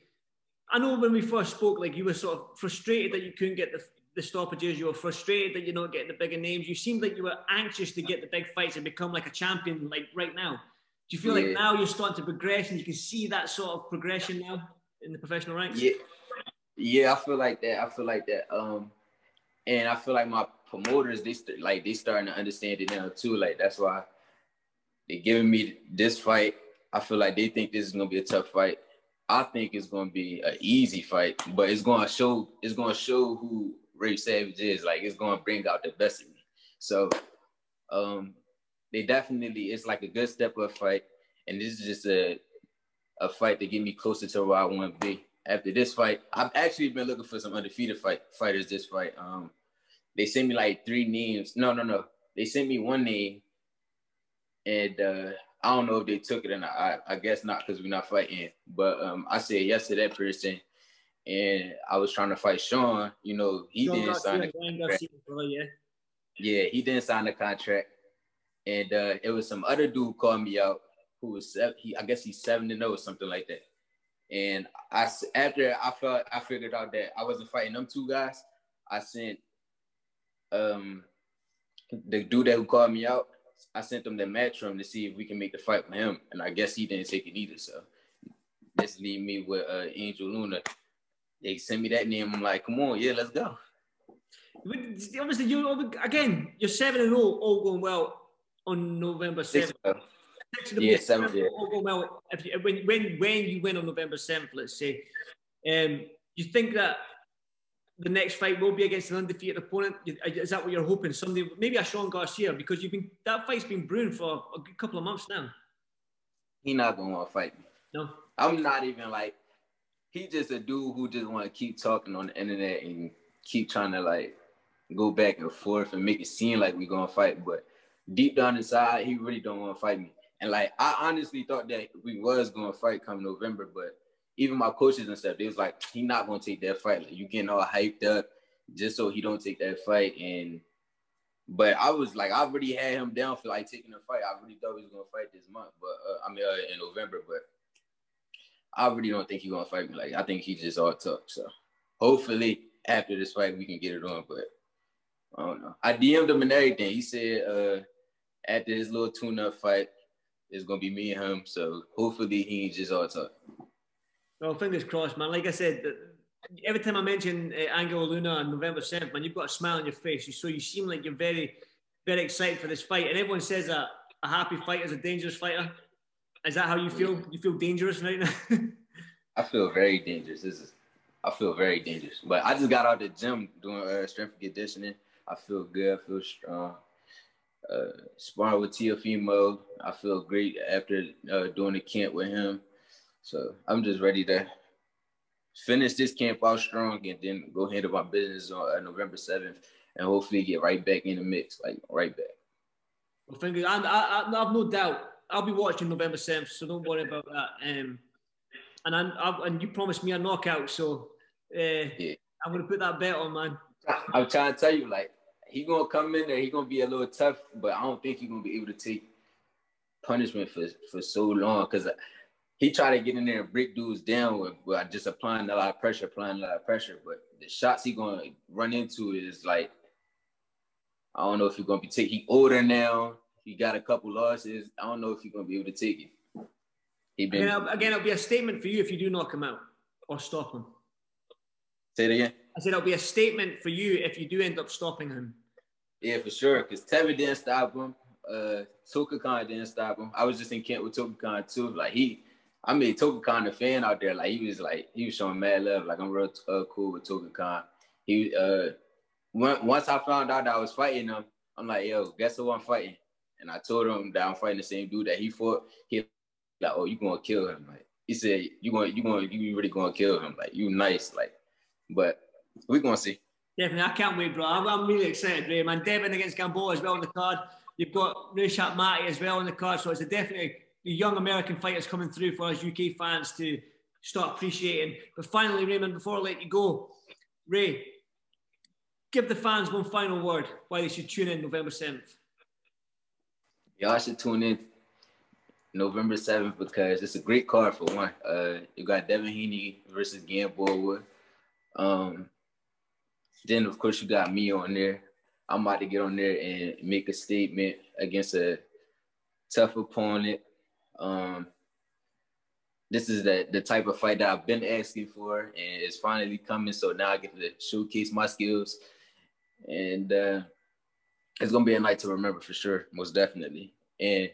Speaker 13: I know when we first spoke, like you were sort of frustrated that you couldn't get the the stoppages. You were frustrated that you're not getting the bigger names. You seemed like you were anxious to get the big fights and become like a champion, like right now. Do you feel yeah. like now you're starting to progress and you can see that sort of progression now in the professional ranks?
Speaker 14: Yeah, yeah, I feel like that. I feel like that. Um, and I feel like my promoters, they st- like they starting to understand it now too. Like that's why they giving me this fight. I feel like they think this is gonna be a tough fight. I think it's gonna be an easy fight, but it's gonna show. It's gonna show who Ray Savage is. Like it's gonna bring out the best in me. So, um, they definitely it's like a good step up fight, and this is just a a fight to get me closer to where I want to be after this fight, I've actually been looking for some undefeated fight fighters this fight. Um, they sent me like three names. No, no, no. They sent me one name, and uh, I don't know if they took it or not. I, I guess not because we're not fighting. But um, I said yes to that person, and I was trying to fight Sean. You know, he Sean didn't sign the contract. Yeah. yeah, he didn't sign the contract, and uh, it was some other dude called me out who was he I guess he's seven to know or something like that. And I after I felt I figured out that I wasn't fighting them two guys, I sent um the dude that who called me out. I sent them the Matchroom to see if we can make the fight with him, and I guess he didn't take it either. So this leave me with uh, Angel Luna. They sent me that name. I'm like, come on, yeah, let's go.
Speaker 13: Obviously, you again, you're seven and all, all going well on November seventh
Speaker 14: yeah, seventh. Yeah.
Speaker 13: Well, if you, when when when you win on November seventh, let's say, um, you think that the next fight will be against an undefeated opponent? Is that what you're hoping? Somebody, maybe a Sean Garcia, because you've been that fight's been brewing for a good couple of months now.
Speaker 14: He not gonna want to fight me.
Speaker 13: No,
Speaker 14: I'm not even like. He just a dude who just want to keep talking on the internet and keep trying to like go back and forth and make it seem like we gonna fight, but deep down inside, he really don't want to fight me. And like I honestly thought that we was gonna fight come November, but even my coaches and stuff, they was like, he not gonna take that fight. Like you getting all hyped up just so he don't take that fight. And but I was like, I already had him down for like taking the fight. I really thought he was gonna fight this month, but uh, I mean uh, in November. But I really don't think he's gonna fight me. Like I think he just all talk. So hopefully after this fight we can get it on. But I don't know. I DM'd him and everything. He said uh, after his little tune-up fight, it's gonna be me and him. So hopefully he just all talk.
Speaker 13: Well, fingers crossed, man. Like I said, every time I mention uh, Angelo Luna on November 7th, man, you've got a smile on your face. You so you seem like you're very, very excited for this fight. And everyone says that a happy fighter is a dangerous fighter. Is that how you feel? You feel dangerous right now?
Speaker 14: I feel very dangerous. This is, I feel very dangerous. But I just got out the gym doing uh, strength and conditioning. I feel good. I feel strong uh, sparring with Teofimo. I feel great after uh, doing the camp with him. So I'm just ready to finish this camp out strong and then go handle my business on uh, November seventh, and hopefully get right back in the mix, like right back.
Speaker 13: Well, fingers, and I, I, I've no doubt I'll be watching November seventh, so don't worry about that. Um, and I, I, and you promised me a knockout, so uh,
Speaker 14: Yeah.
Speaker 13: I'm gonna put that bet on, man.
Speaker 14: I'm trying to tell you, like he gonna come in there, he gonna be a little tough, but I don't think he gonna be able to take punishment for for so long because he tried to get in there and break dudes down with, with uh, just applying a lot of pressure, applying a lot of pressure. But the shots he gonna run into is like I don't know if he's gonna be take. He older now. He got a couple losses. I don't know if he's gonna be able to take it. He been
Speaker 13: Again, it'll- again, it'll be a statement for you if you do knock him out or stop him.
Speaker 14: say it again.
Speaker 13: I said it'll be a statement for you if you do end up stopping him.
Speaker 14: Yeah, for sure. Because Tevin didn't stop him. Uh, Toka Kahn didn't stop him. I was just in camp with Toka Kahn too. Like he, I made Toka Kahn a fan out there. Like he was like he was showing mad love. Like I'm real uh, cool with Toka Kahn. He uh, once I found out that I was fighting him, I'm like, yo, guess who I'm fighting? And I told him that I'm fighting the same dude that he fought. He like, oh, you gonna kill him? Like he said, you gonna you gonna you really gonna kill him? Like you nice, like. But we gonna see.
Speaker 13: Definitely, I can't wait, bro. I'm, I'm really excited, Ray. Man, Devin against Gamboa as well on the card. You've got Rishat Mati as well on the card. So it's a definitely the young American fighters coming through for us UK fans to start appreciating. But finally, Raymond, before I let you go, Ray, give the fans one final word why they should tune in November 7th.
Speaker 14: Y'all should tune in November 7th because it's a great card for one. Uh, you got Devin Haney versus Gamboa. Um, then of course you got me on there. I'm about to get on there and make a statement against a tough opponent. Um, this is the the type of fight that I've been asking for, and it's finally coming. So now I get to showcase my skills, and uh, it's gonna be a night to remember for sure, most definitely. And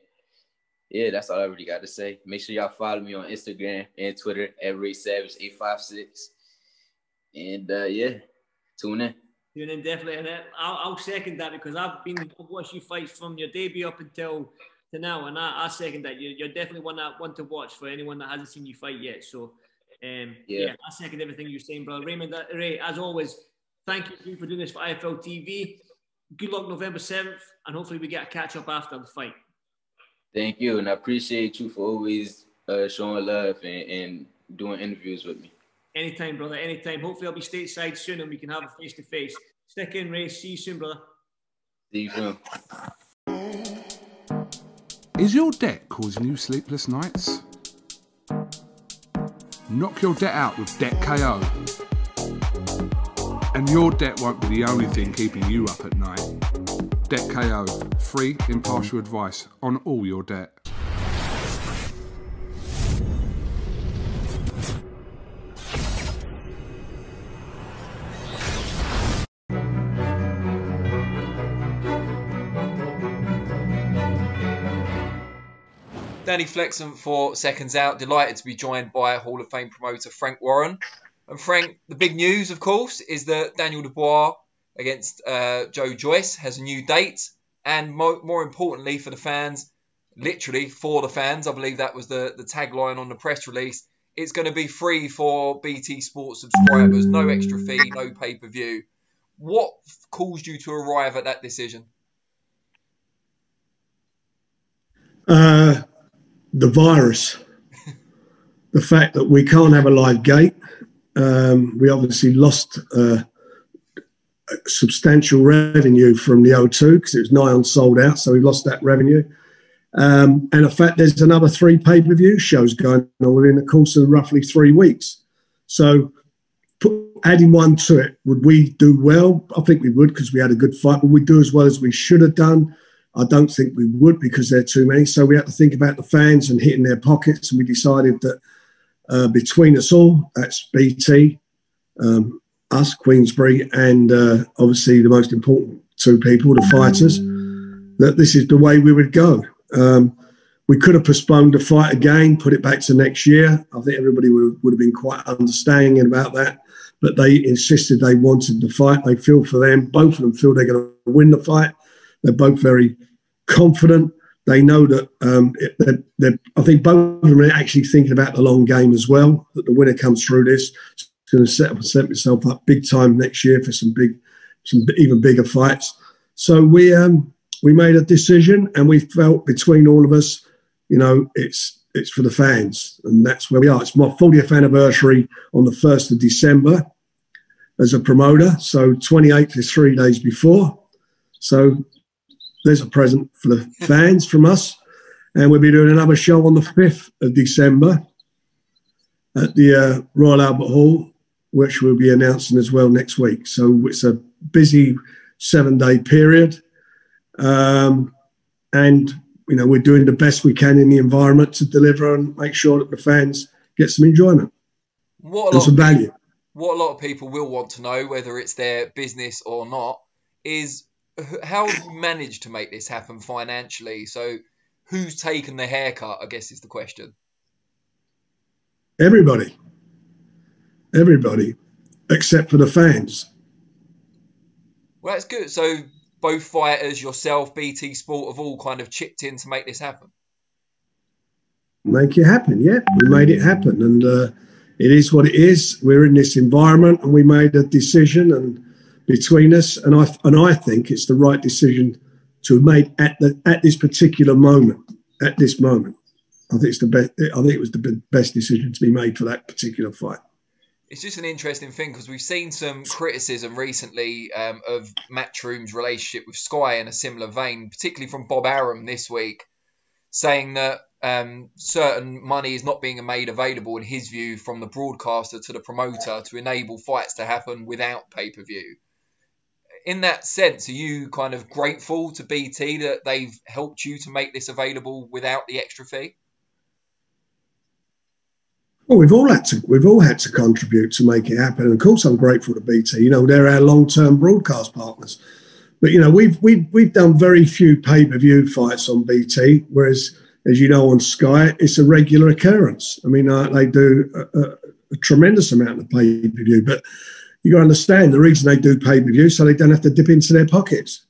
Speaker 14: yeah, that's all I really got to say. Make sure y'all follow me on Instagram and Twitter at Ray Savage eight five six. And uh, yeah, tune in.
Speaker 13: Tune in definitely, and uh, I'll, I'll second that because I've been I've watched you fight from your debut up until to now, and I, I second that. You're, you're definitely one that one to watch for anyone that hasn't seen you fight yet. So, um, yeah.
Speaker 14: Yeah.
Speaker 13: I second everything you're saying, brother Raymond. uh, Ray, as always, thank you for doing this for IFL TV. Good luck November seventh, and hopefully we get a catch up after the fight.
Speaker 14: Thank you, and I appreciate you for always uh, showing love and, and doing interviews with me.
Speaker 13: Anytime, brother. Anytime. Hopefully, I'll be stateside soon, and we can have a face to face. Stick in, Ray. See you soon, brother.
Speaker 14: See you soon.
Speaker 4: Is your debt causing you sleepless nights? Knock your debt out with Debt KO. And your debt won't be the only thing keeping you up at night. Debt KO, free, impartial advice on all your debt.
Speaker 15: Danny Flexen for Seconds Out. Delighted to be joined by Hall of Fame promoter Frank Warren. And Frank, the big news, of course, is that Daniel Dubois against uh, Joe Joyce has a new date. And mo- more importantly, for the fans, literally for the fans, I believe that was the, the tagline on the press release. It's going to be free for BT Sports subscribers, no extra fee, no pay per view. What caused you to arrive at that decision?
Speaker 16: Uh, the virus, the fact that we can't have a live gate. Um, we obviously lost uh, substantial revenue from the O2 because it was nigh on sold out, so we lost that revenue. Um, and the fact there's another three pay per view shows going on within the course of roughly three weeks. So, adding one to it, would we do well? I think we would because we had a good fight. Would we do as well as we should have done? I don't think we would because there are too many. So we had to think about the fans and hitting their pockets. And we decided that uh, between us all, that's BT, um, us, Queensberry, and uh, obviously the most important two people, the fighters, that this is the way we would go. Um, we could have postponed the fight again, put it back to next year. I think everybody would, would have been quite understanding about that. But they insisted they wanted the fight. They feel for them. Both of them feel they're going to win the fight. They're both very confident. They know that um, they're, I think both of them are actually thinking about the long game as well, that the winner comes through this. it's going to set, set myself up big time next year for some big, some even bigger fights. So we um, we made a decision, and we felt between all of us, you know, it's it's for the fans, and that's where we are. It's my 40th anniversary on the 1st of December as a promoter. So 28th is three days before. So there's a present for the fans from us. And we'll be doing another show on the 5th of December at the uh, Royal Albert Hall, which we'll be announcing as well next week. So it's a busy seven day period. Um, and, you know, we're doing the best we can in the environment to deliver and make sure that the fans get some enjoyment
Speaker 15: What a
Speaker 16: and
Speaker 15: lot
Speaker 16: some
Speaker 15: of
Speaker 16: value.
Speaker 15: people, what a lot of people will want to know, whether it's their business or not, is how have you managed to make this happen financially? So, who's taken the haircut? I guess is the question.
Speaker 16: Everybody. Everybody, except for the fans.
Speaker 15: Well, that's good. So, both fighters, yourself, BT Sport, have all kind of chipped in to make this happen.
Speaker 16: make it happen. Yeah, we made it happen, and uh, it is what it is. We're in this environment, and we made a decision, and between us, and I and I think it's the right decision to have made at the at this particular moment. At this moment, I think it's the best. I think it was the best decision to be made for that particular fight.
Speaker 15: It's just an interesting thing because we've seen some criticism recently um, of Matchroom's relationship with Sky in a similar vein, particularly from Bob Arum this week, saying that um, certain money is not being made available, in his view, from the broadcaster to the promoter to enable fights to happen without pay per view. In that sense, are you kind of grateful to BT that they've helped you to make this available without the extra fee?
Speaker 16: Well, we've all had to we've all had to contribute to make it happen. And of course, I'm grateful to BT. You know, they're our long-term broadcast partners. But you know, we've we've we've done very few pay-per-view fights on BT, whereas, as you know, on Sky, it's a regular occurrence. I mean, uh, they do a, a, a tremendous amount of pay-per-view. But you got to understand the reason they do pay-per-view, so they don't have to dip into their pockets.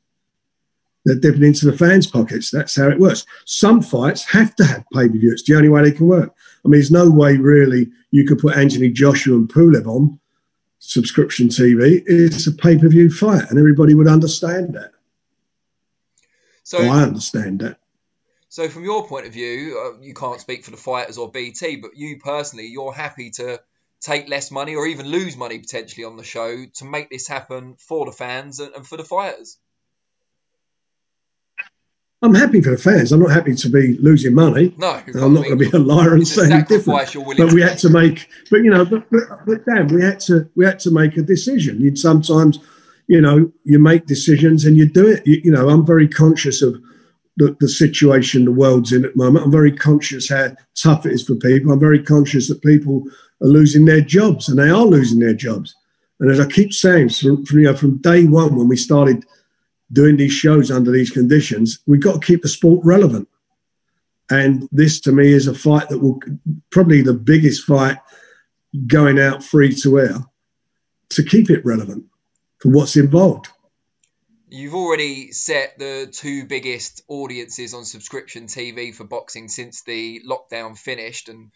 Speaker 16: They're dipping into the fans' pockets. That's how it works. Some fights have to have pay-per-view. It's the only way they can work. I mean, there's no way really you could put Anthony Joshua and Pulev on subscription TV. It's a pay-per-view fight, and everybody would understand that.
Speaker 15: So
Speaker 16: Well, I understand that.
Speaker 15: So, from your point of view, uh, you can't speak for the fighters or BT, but you personally, you're happy to take less money or even lose money potentially on the show to make this happen for the fans and, for the fighters.
Speaker 16: I'm happy for the fans. I'm not happy to be losing money.
Speaker 15: No,
Speaker 16: And I'm not going to be a liar and say different. But we had to make. But you know, but, but, but Dan, we had to we had to make a decision. You'd sometimes, you know, you make decisions and you do it. You, you know, I'm very conscious of the, the situation the world's in at the moment. I'm very conscious how tough it is for people. I'm very conscious that people are losing their jobs, and they are losing their jobs. And as I keep saying, from, from you know, from day one when we started doing these shows under these conditions, we've got to keep the sport relevant. And this, to me, is a fight that will probably the biggest fight going out free to air to keep it relevant for what's involved.
Speaker 15: You've already set the two biggest audiences on subscription TV for boxing since the lockdown finished. And,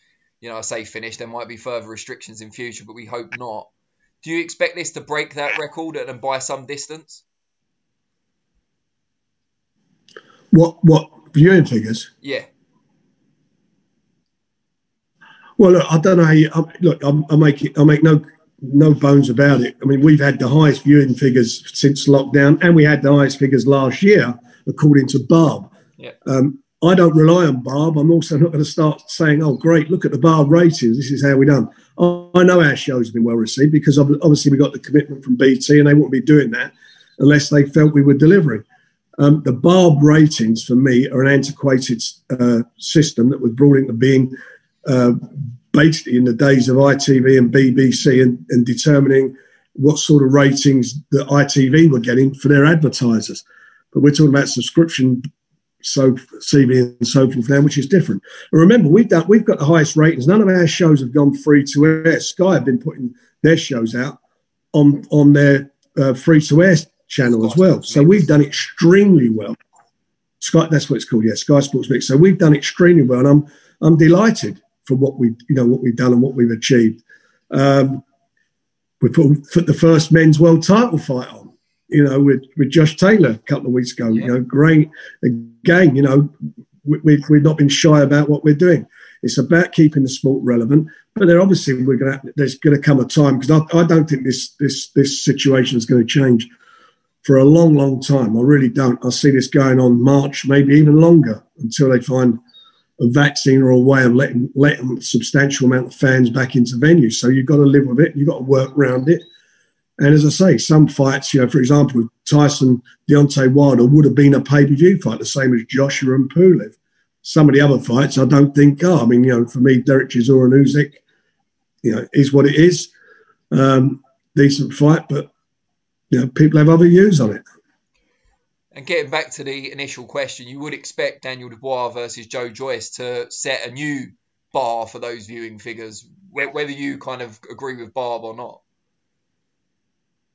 Speaker 15: you know, I say finish. there might be further restrictions in future, but we hope not. Do you expect this to break that record and by some distance?
Speaker 16: What what viewing figures?
Speaker 15: Yeah.
Speaker 16: Well, look, I don't know. How you, I, look, I, I make it. I make no no bones about it. I mean, we've had the highest viewing figures since lockdown, and we had the highest figures last year, according to Barb.
Speaker 15: Yeah.
Speaker 16: Um, I don't rely on Barb. I'm also not going to start saying, "Oh, great, look at the Barb ratings. This is how we done." I, know our show's been well received because obviously we got the commitment from BT, and they wouldn't be doing that unless they felt we were delivering. Um, the Barb ratings for me are an antiquated uh, system that was brought into being uh, basically in the days of ITV and BBC and, and determining what sort of ratings that ITV were getting for their advertisers. But we're talking about subscription so CV and so forth now, which is different. And remember, we've done we've got the highest ratings. None of our shows have gone free to air. Sky have been putting their shows out on on their uh, free to air channel as well. So we've done extremely well. Sky, that's what it's called, yeah, Sky Sports Mix. So we've done extremely well, and I'm I'm delighted for what we you know what we've done and what we've achieved. Um, we put, put the first men's world title fight on. You know, with with Josh Taylor a couple of weeks ago. You know, great again. You know, we, we've not been shy about what we're doing. It's about keeping the sport relevant, but there obviously we're going to there's going to come a time because I, I don't think this this this situation is going to change for a long, long time. I really don't. I see this going on March, maybe even longer, until they find a vaccine or a way of letting letting a substantial amount of fans back into venues. So you've got to live with it. You've got to work around it. And as I say, some fights, you know, for example, with Tyson Deontay Wilder would have been a pay per view fight, the same as Joshua and Pulev some of the other fights, I don't think are. I mean, you know, for me, Derek Chisora and Usyk, you know, is what it is. Um, decent fight, but you know, people have other views on it.
Speaker 15: And getting back to the initial question, you would expect Daniel Dubois versus Joe Joyce to set a new bar for those viewing figures, whether you kind of agree with Barb or not.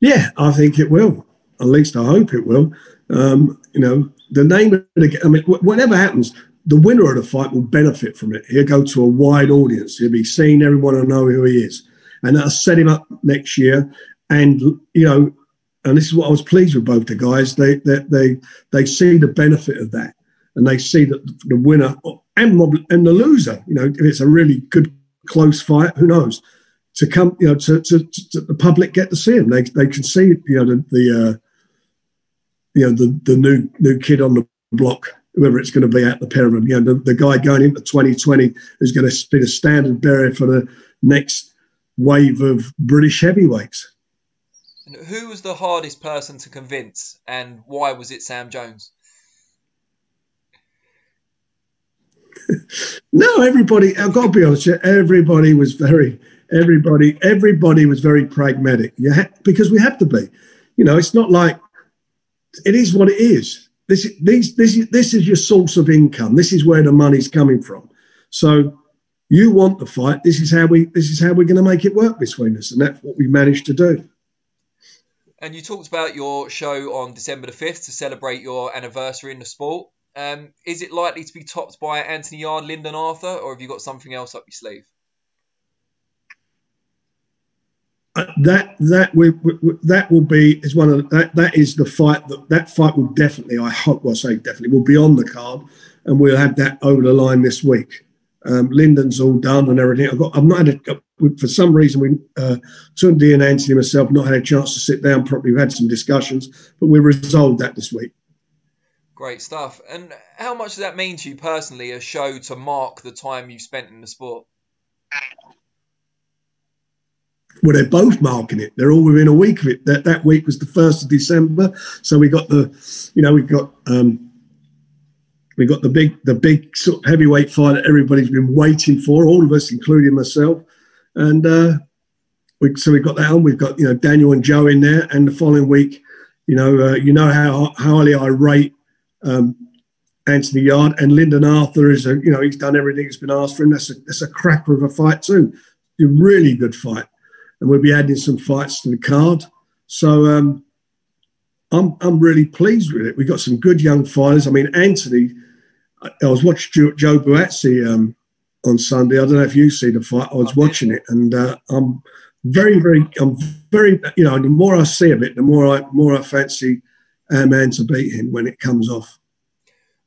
Speaker 16: Yeah, I think it will. At least I hope it will. Um, you know, the name of the I mean, whatever happens, the winner of the fight will benefit from it. He'll go to a wide audience. He'll be seen. Everyone will know who he is, and that'll set him up next year. And you know, and this is what I was pleased with both the guys. They they they, they see the benefit of that, and they see that the winner and and the loser. You know, if it's a really good close fight, who knows? To come, you know, to, to, to the public get to see him. They they can see, you know, the, the uh, you know the the new new kid on the block whoever it's going to be at the pair of them. You know, the, the guy going into 2020 is going to be the standard bearer for the next wave of British heavyweights.
Speaker 15: And who was the hardest person to convince, and why was it Sam Jones?
Speaker 16: no, everybody. I've got to be honest. Everybody was very, everybody, everybody was very pragmatic. You ha- because we have to be. You know, it's not like it is what it is. This, these, this, this is your source of income. This is where the money's coming from. So you want the fight. This is how we. This is how we're going to make it work between us, and that's what we managed to do.
Speaker 15: And you talked about your show on December the fifth to celebrate your anniversary in the sport. Um, is it likely to be topped by Anthony Yarde, Lyndon Arthur, or have you got something else up your sleeve?
Speaker 16: Uh, that that we, we, that will be is one of that that is the fight that that fight will definitely I hope well I say definitely will be on the card and we'll have that over the line this week. Um, Lyndon's all done and everything. I've got I've not had a, for some reason we uh, Tunde and Anthony and myself not had a chance to sit down properly. We've had some discussions, but we resolved that this week.
Speaker 15: Great stuff. And how much does that mean to you personally? A show to mark the time you've spent in the sport.
Speaker 16: Well, they're both marking it. They're all within a week of it. That that week was the first of December, so we got the, you know, we got um, we got the big the big sort of heavyweight fight that everybody's been waiting for, all of us, including myself, and uh, we so we got that on. We've got you know Daniel and Joe in there, and the following week, you know, uh, you know how highly I rate. Um, Anthony Yarde and Lyndon Arthur is a, you know, he's done everything that's been asked for him. That's a, that's a cracker of a fight too. A really good fight and we'll be adding some fights to the card. So um, I'm I'm really pleased with it. We've got some good young fighters. I mean, Anthony, I, I was watching Joe Buatsi um, on Sunday. I don't know if you see the fight. I was watching it, and uh, I'm very, very, I'm very, you know, the more I see of it, the more I more I fancy our man to beat him when it comes off.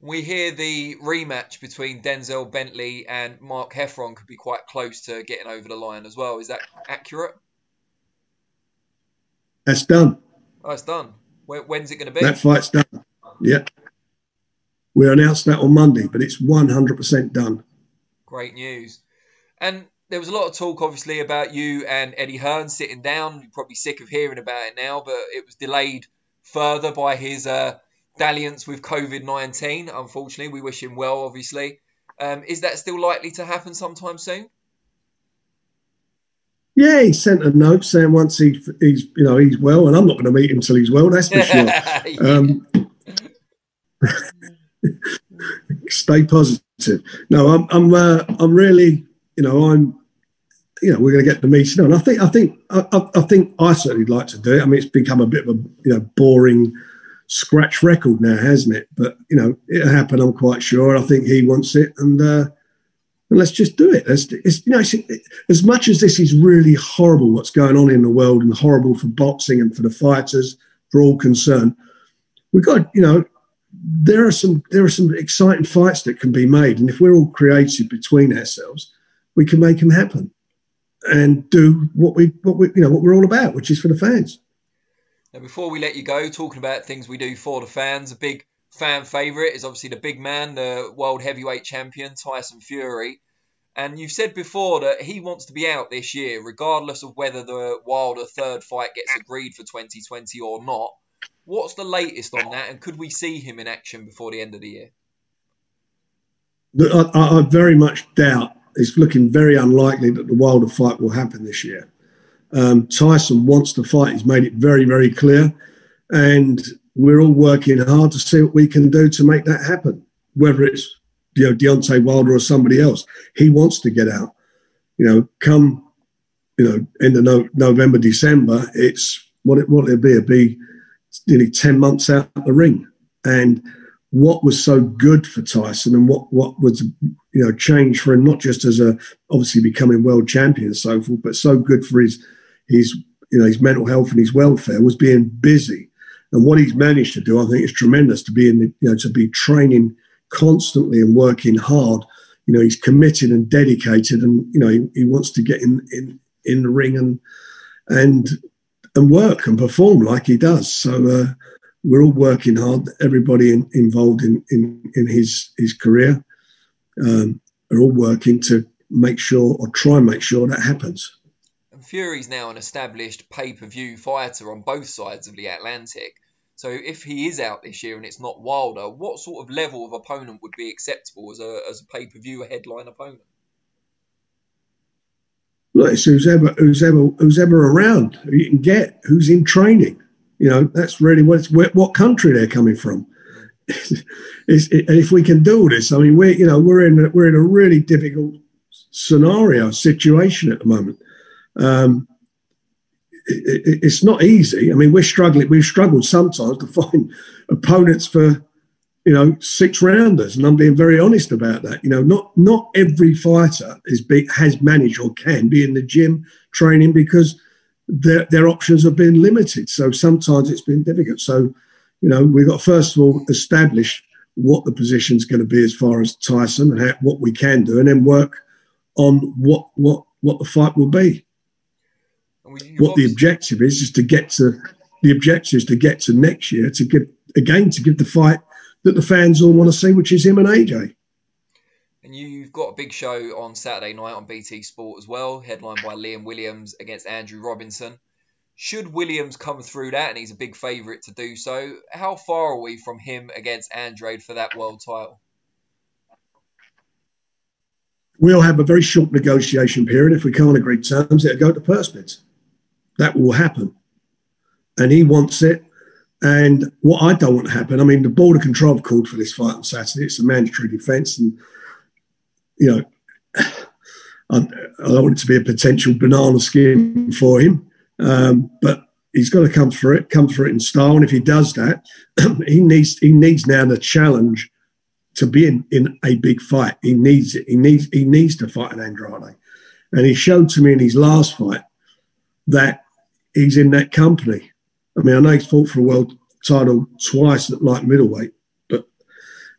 Speaker 15: We hear the rematch between Denzel Bentley and Mark Heffron could be quite close to getting over the line as well. Is that accurate?
Speaker 16: That's done.
Speaker 15: Oh, it's done. When's it going to be?
Speaker 16: That fight's done. Yeah. We announced that on Monday, but it's 100% done.
Speaker 15: Great news. And there was a lot of talk, obviously, about you and Eddie Hearn sitting down. You're probably sick of hearing about it now, but it was delayed further by his uh, dalliance with COVID 19. Unfortunately, we wish him well, obviously. Um, is that still likely to happen sometime soon?
Speaker 16: Yeah, he sent a note saying once he, he's you know he's well, and I'm not going to meet him until he's well. That's for sure. um, stay positive. No, I'm I'm uh, I'm really you know I'm you know we're going to get the meeting on. I think I think I, I, think I certainly like to do it. I mean, it's become a bit of a you know boring scratch record now, hasn't it? But you know it'll happen. I'm quite sure. I think he wants it, and uh, and let's just do it. You know, as much as this is really horrible, what's going on in the world, and horrible for boxing and for the fighters, for all concerned, we've got, you know, there are some there are some exciting fights that can be made, and if we're all creative between ourselves, we can make them happen and do what we what we you know what we're all about, which is for the fans.
Speaker 15: Now, before we let you go, talking about things we do for the fans, a big fan favourite is obviously the big man, the world heavyweight champion, Tyson Fury. And you've said before that he wants to be out this year, regardless of whether the Wilder third fight gets agreed for 2020 or not. What's the latest on that, and could we see him in action before the end of the year?
Speaker 16: I, I, very much doubt. It's looking very unlikely that the Wilder fight will happen this year. Um, Tyson wants to fight. He's made it very, very clear. And we're all working hard to see what we can do to make that happen. Whether it's you know Deontay Wilder or somebody else, he wants to get out. You know, come you know in the no, November, December, it's what it what it'll be. It'll be nearly ten months out of the ring, and what was so good for Tyson and what what was you know change for him not just as a obviously becoming world champion and so forth, but so good for his his you know his mental health and his welfare was being busy. And what he's managed to do, I think, is tremendous to be in the, you know to be training constantly and working hard. You know, he's committed and dedicated, and you know he, he wants to get in in in the ring and and and work and perform like he does. So uh, we're all working hard. Everybody in, involved in, in in his his career um, are all working to make sure or try and make sure that happens.
Speaker 15: Fury's now an established pay per view fighter on both sides of the Atlantic. So if he is out this year and it's not Wilder, what sort of level of opponent would be acceptable as a as a pay per view headline opponent?
Speaker 16: Look, it's who's ever who's ever who's ever around, who you can get, who's in training. You know, that's really what what country they're coming from. it, and if we can do this, I mean, we're you know we're in a, we're in a really difficult scenario situation at the moment. Um, it, it, it's not easy. I mean, we're struggling. We've struggled sometimes to find opponents for you know six rounders, and I'm being very honest about that. You know, not not every fighter is be, has managed or can be in the gym training because their their options have been limited. So sometimes it's been difficult. So you know, we've got first of all establish what the position's going to be as far as Tyson and how, what we can do, and then work on what what what the fight will be. What the objective is is to get to the objective is to get to next year to give again to give the fight that the fans all want to see, which is him and AJ.
Speaker 15: And you've got a big show on Saturday night on BT Sport as well, headlined by Liam Williams against Andrew Robinson. Should Williams come through that, and he's a big favourite to do so, how far are we from him against Andrade for that world title?
Speaker 16: We'll have a very short negotiation period. If we can't agree terms, it'll go to purse bids. That will happen. And he wants it. And what I don't want to happen, I mean, the Board of Control called for this fight on Saturday. It's a mandatory defence. And, you know, I, I don't want it to be a potential banana skin for him. Um, but he's got to come for it, come for it in style. And if he does that, he needs he needs now the challenge to be in, in a big fight. He needs it. He needs he needs to fight an Andrade. And he showed to me in his last fight that he's in that company. I mean, I know he's fought for a world title twice at light middleweight, but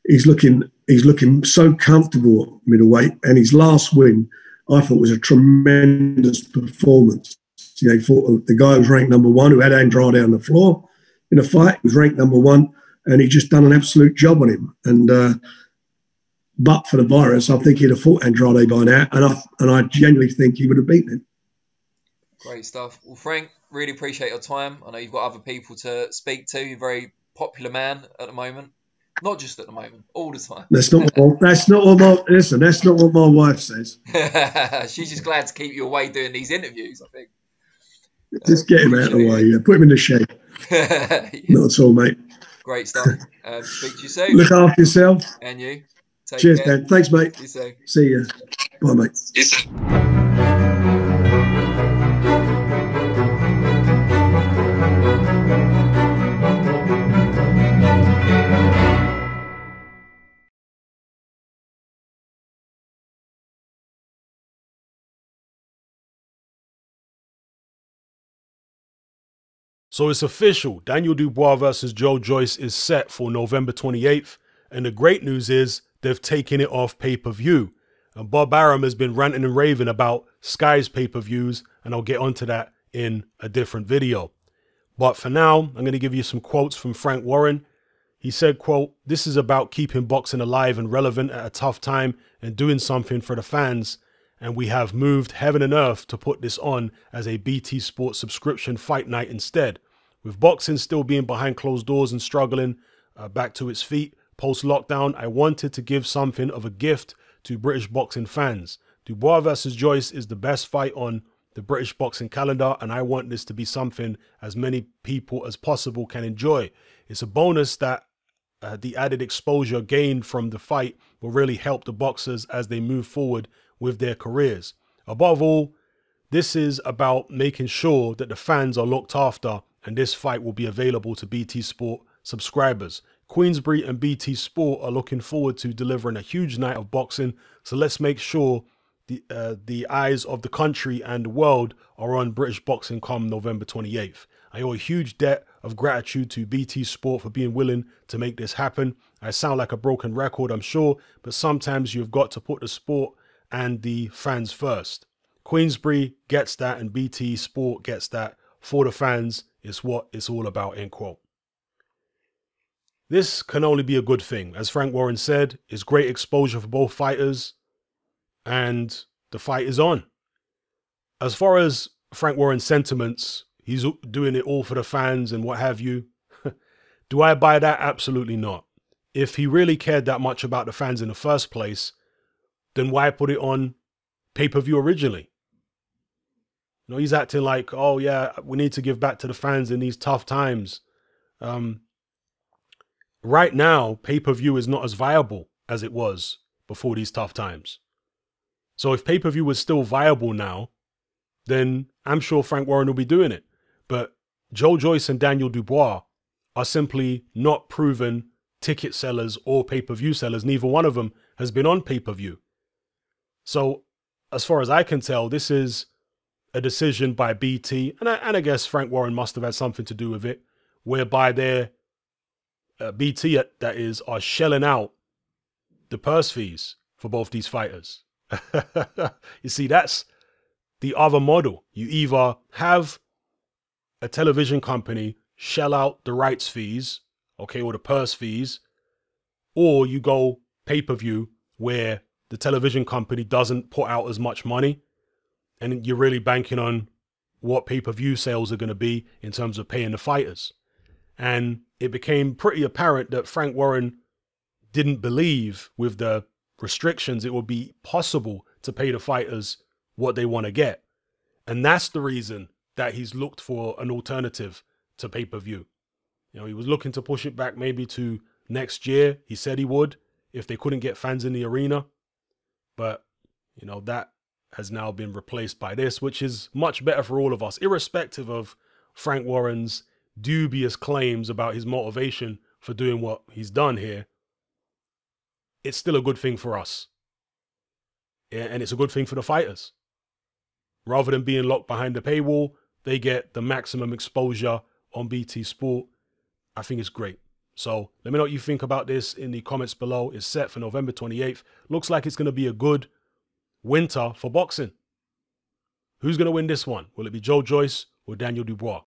Speaker 16: he's looking he's looking so comfortable at middleweight. And his last win, I thought, was a tremendous performance. You know, he fought the guy who was ranked number one, who had Andrade on the floor in a fight. He was ranked number one, and he just done an absolute job on him. And uh, but for the virus, I think he'd have fought Andrade by now, and I and I genuinely think he would have beaten him.
Speaker 15: Great stuff. Well, Frank, really appreciate your time. I know you've got other people to speak to. You're a very popular man at the moment. Not just at the moment, all the time.
Speaker 16: That's not what my, that's not what my listen. That's not what my wife says.
Speaker 15: She's just glad to keep you away doing these interviews. I think.
Speaker 16: Just get him out of the way. Yeah, put him in the shade. Not at all, mate.
Speaker 15: Great stuff. Um, speak to you soon.
Speaker 16: Look after yourself.
Speaker 15: And you. Take
Speaker 16: Cheers,
Speaker 15: care.
Speaker 16: Dan. Thanks, mate.
Speaker 15: See you soon.
Speaker 16: See you. Bye, mate.
Speaker 1: So it's official. Daniel Dubois versus Joe Joyce is set for November 28th. And the great news is they've taken it off pay per view. And Bob Arum has been ranting and raving about Sky's pay per views, and I'll get onto that in a different video. But for now, I'm going to give you some quotes from Frank Warren. He said, quote, This is about keeping boxing alive and relevant at a tough time and doing something for the fans. And we have moved heaven and earth to put this on as a BT Sports subscription fight night instead. With boxing still being behind closed doors and struggling uh, back to its feet post lockdown, I wanted to give something of a gift to British boxing fans. Dubois versus Joyce is the best fight on the British boxing calendar, and I want this to be something as many people as possible can enjoy. It's a bonus that uh, the added exposure gained from the fight will really help the boxers as they move forward with their careers. Above all, this is about making sure that the fans are looked after, and this fight will be available to BT Sport subscribers. Queensberry and BT Sport are looking forward to delivering a huge night of boxing, so let's make sure the uh, the eyes of the country and the world are on British boxing come November 28th. I owe a huge debt of gratitude to BT Sport for being willing to make this happen. I sound like a broken record, I'm sure, but sometimes you've got to put the sport and the fans first. Queensberry gets that, and BT Sport gets that. For the fans, it's what it's all about, end quote. This can only be a good thing. As Frank Warren said, it's great exposure for both fighters, and the fight is on. As far as Frank Warren's sentiments, he's doing it all for the fans and what have you. Do I buy that? Absolutely not. If he really cared that much about the fans in the first place, then why put it on pay per view originally? You know, he's acting like, oh yeah, we need to give back to the fans in these tough times. Um, right now, pay per view is not as viable as it was before these tough times. So if pay per view was still viable now, then I'm sure Frank Warren will be doing it. But Joe Joyce and Daniel Dubois are simply not proven ticket sellers or pay per view sellers. Neither one of them has been on pay per view. So, as far as I can tell, this is a decision by BT, and I, and I guess Frank Warren must have had something to do with it, whereby their uh, BT, that is, are shelling out the purse fees for both these fighters. you see, that's the other model. You either have a television company shell out the rights fees, okay, or the purse fees, or you go pay per view where the television company doesn't put out as much money and you're really banking on what pay per view sales are going to be in terms of paying the fighters. And it became pretty apparent that Frank Warren didn't believe with the restrictions it would be possible to pay the fighters what they want to get. And that's the reason that he's looked for an alternative to pay per view. You know, he was looking to push it back maybe to next year. He said he would if they couldn't get fans in the arena. But, you know, that has now been replaced by this, which is much better for all of us, irrespective of Frank Warren's dubious claims about his motivation for doing what he's done here. It's still a good thing for us. And it's a good thing for the fighters. Rather than being locked behind the paywall, they get the maximum exposure on BT Sport. I think it's great. So let me know what you think about this in the comments below. It's set for November 28th. Looks like it's going to be a good winter for boxing. Who's going to win this one? Will it be Joe Joyce or Daniel Dubois?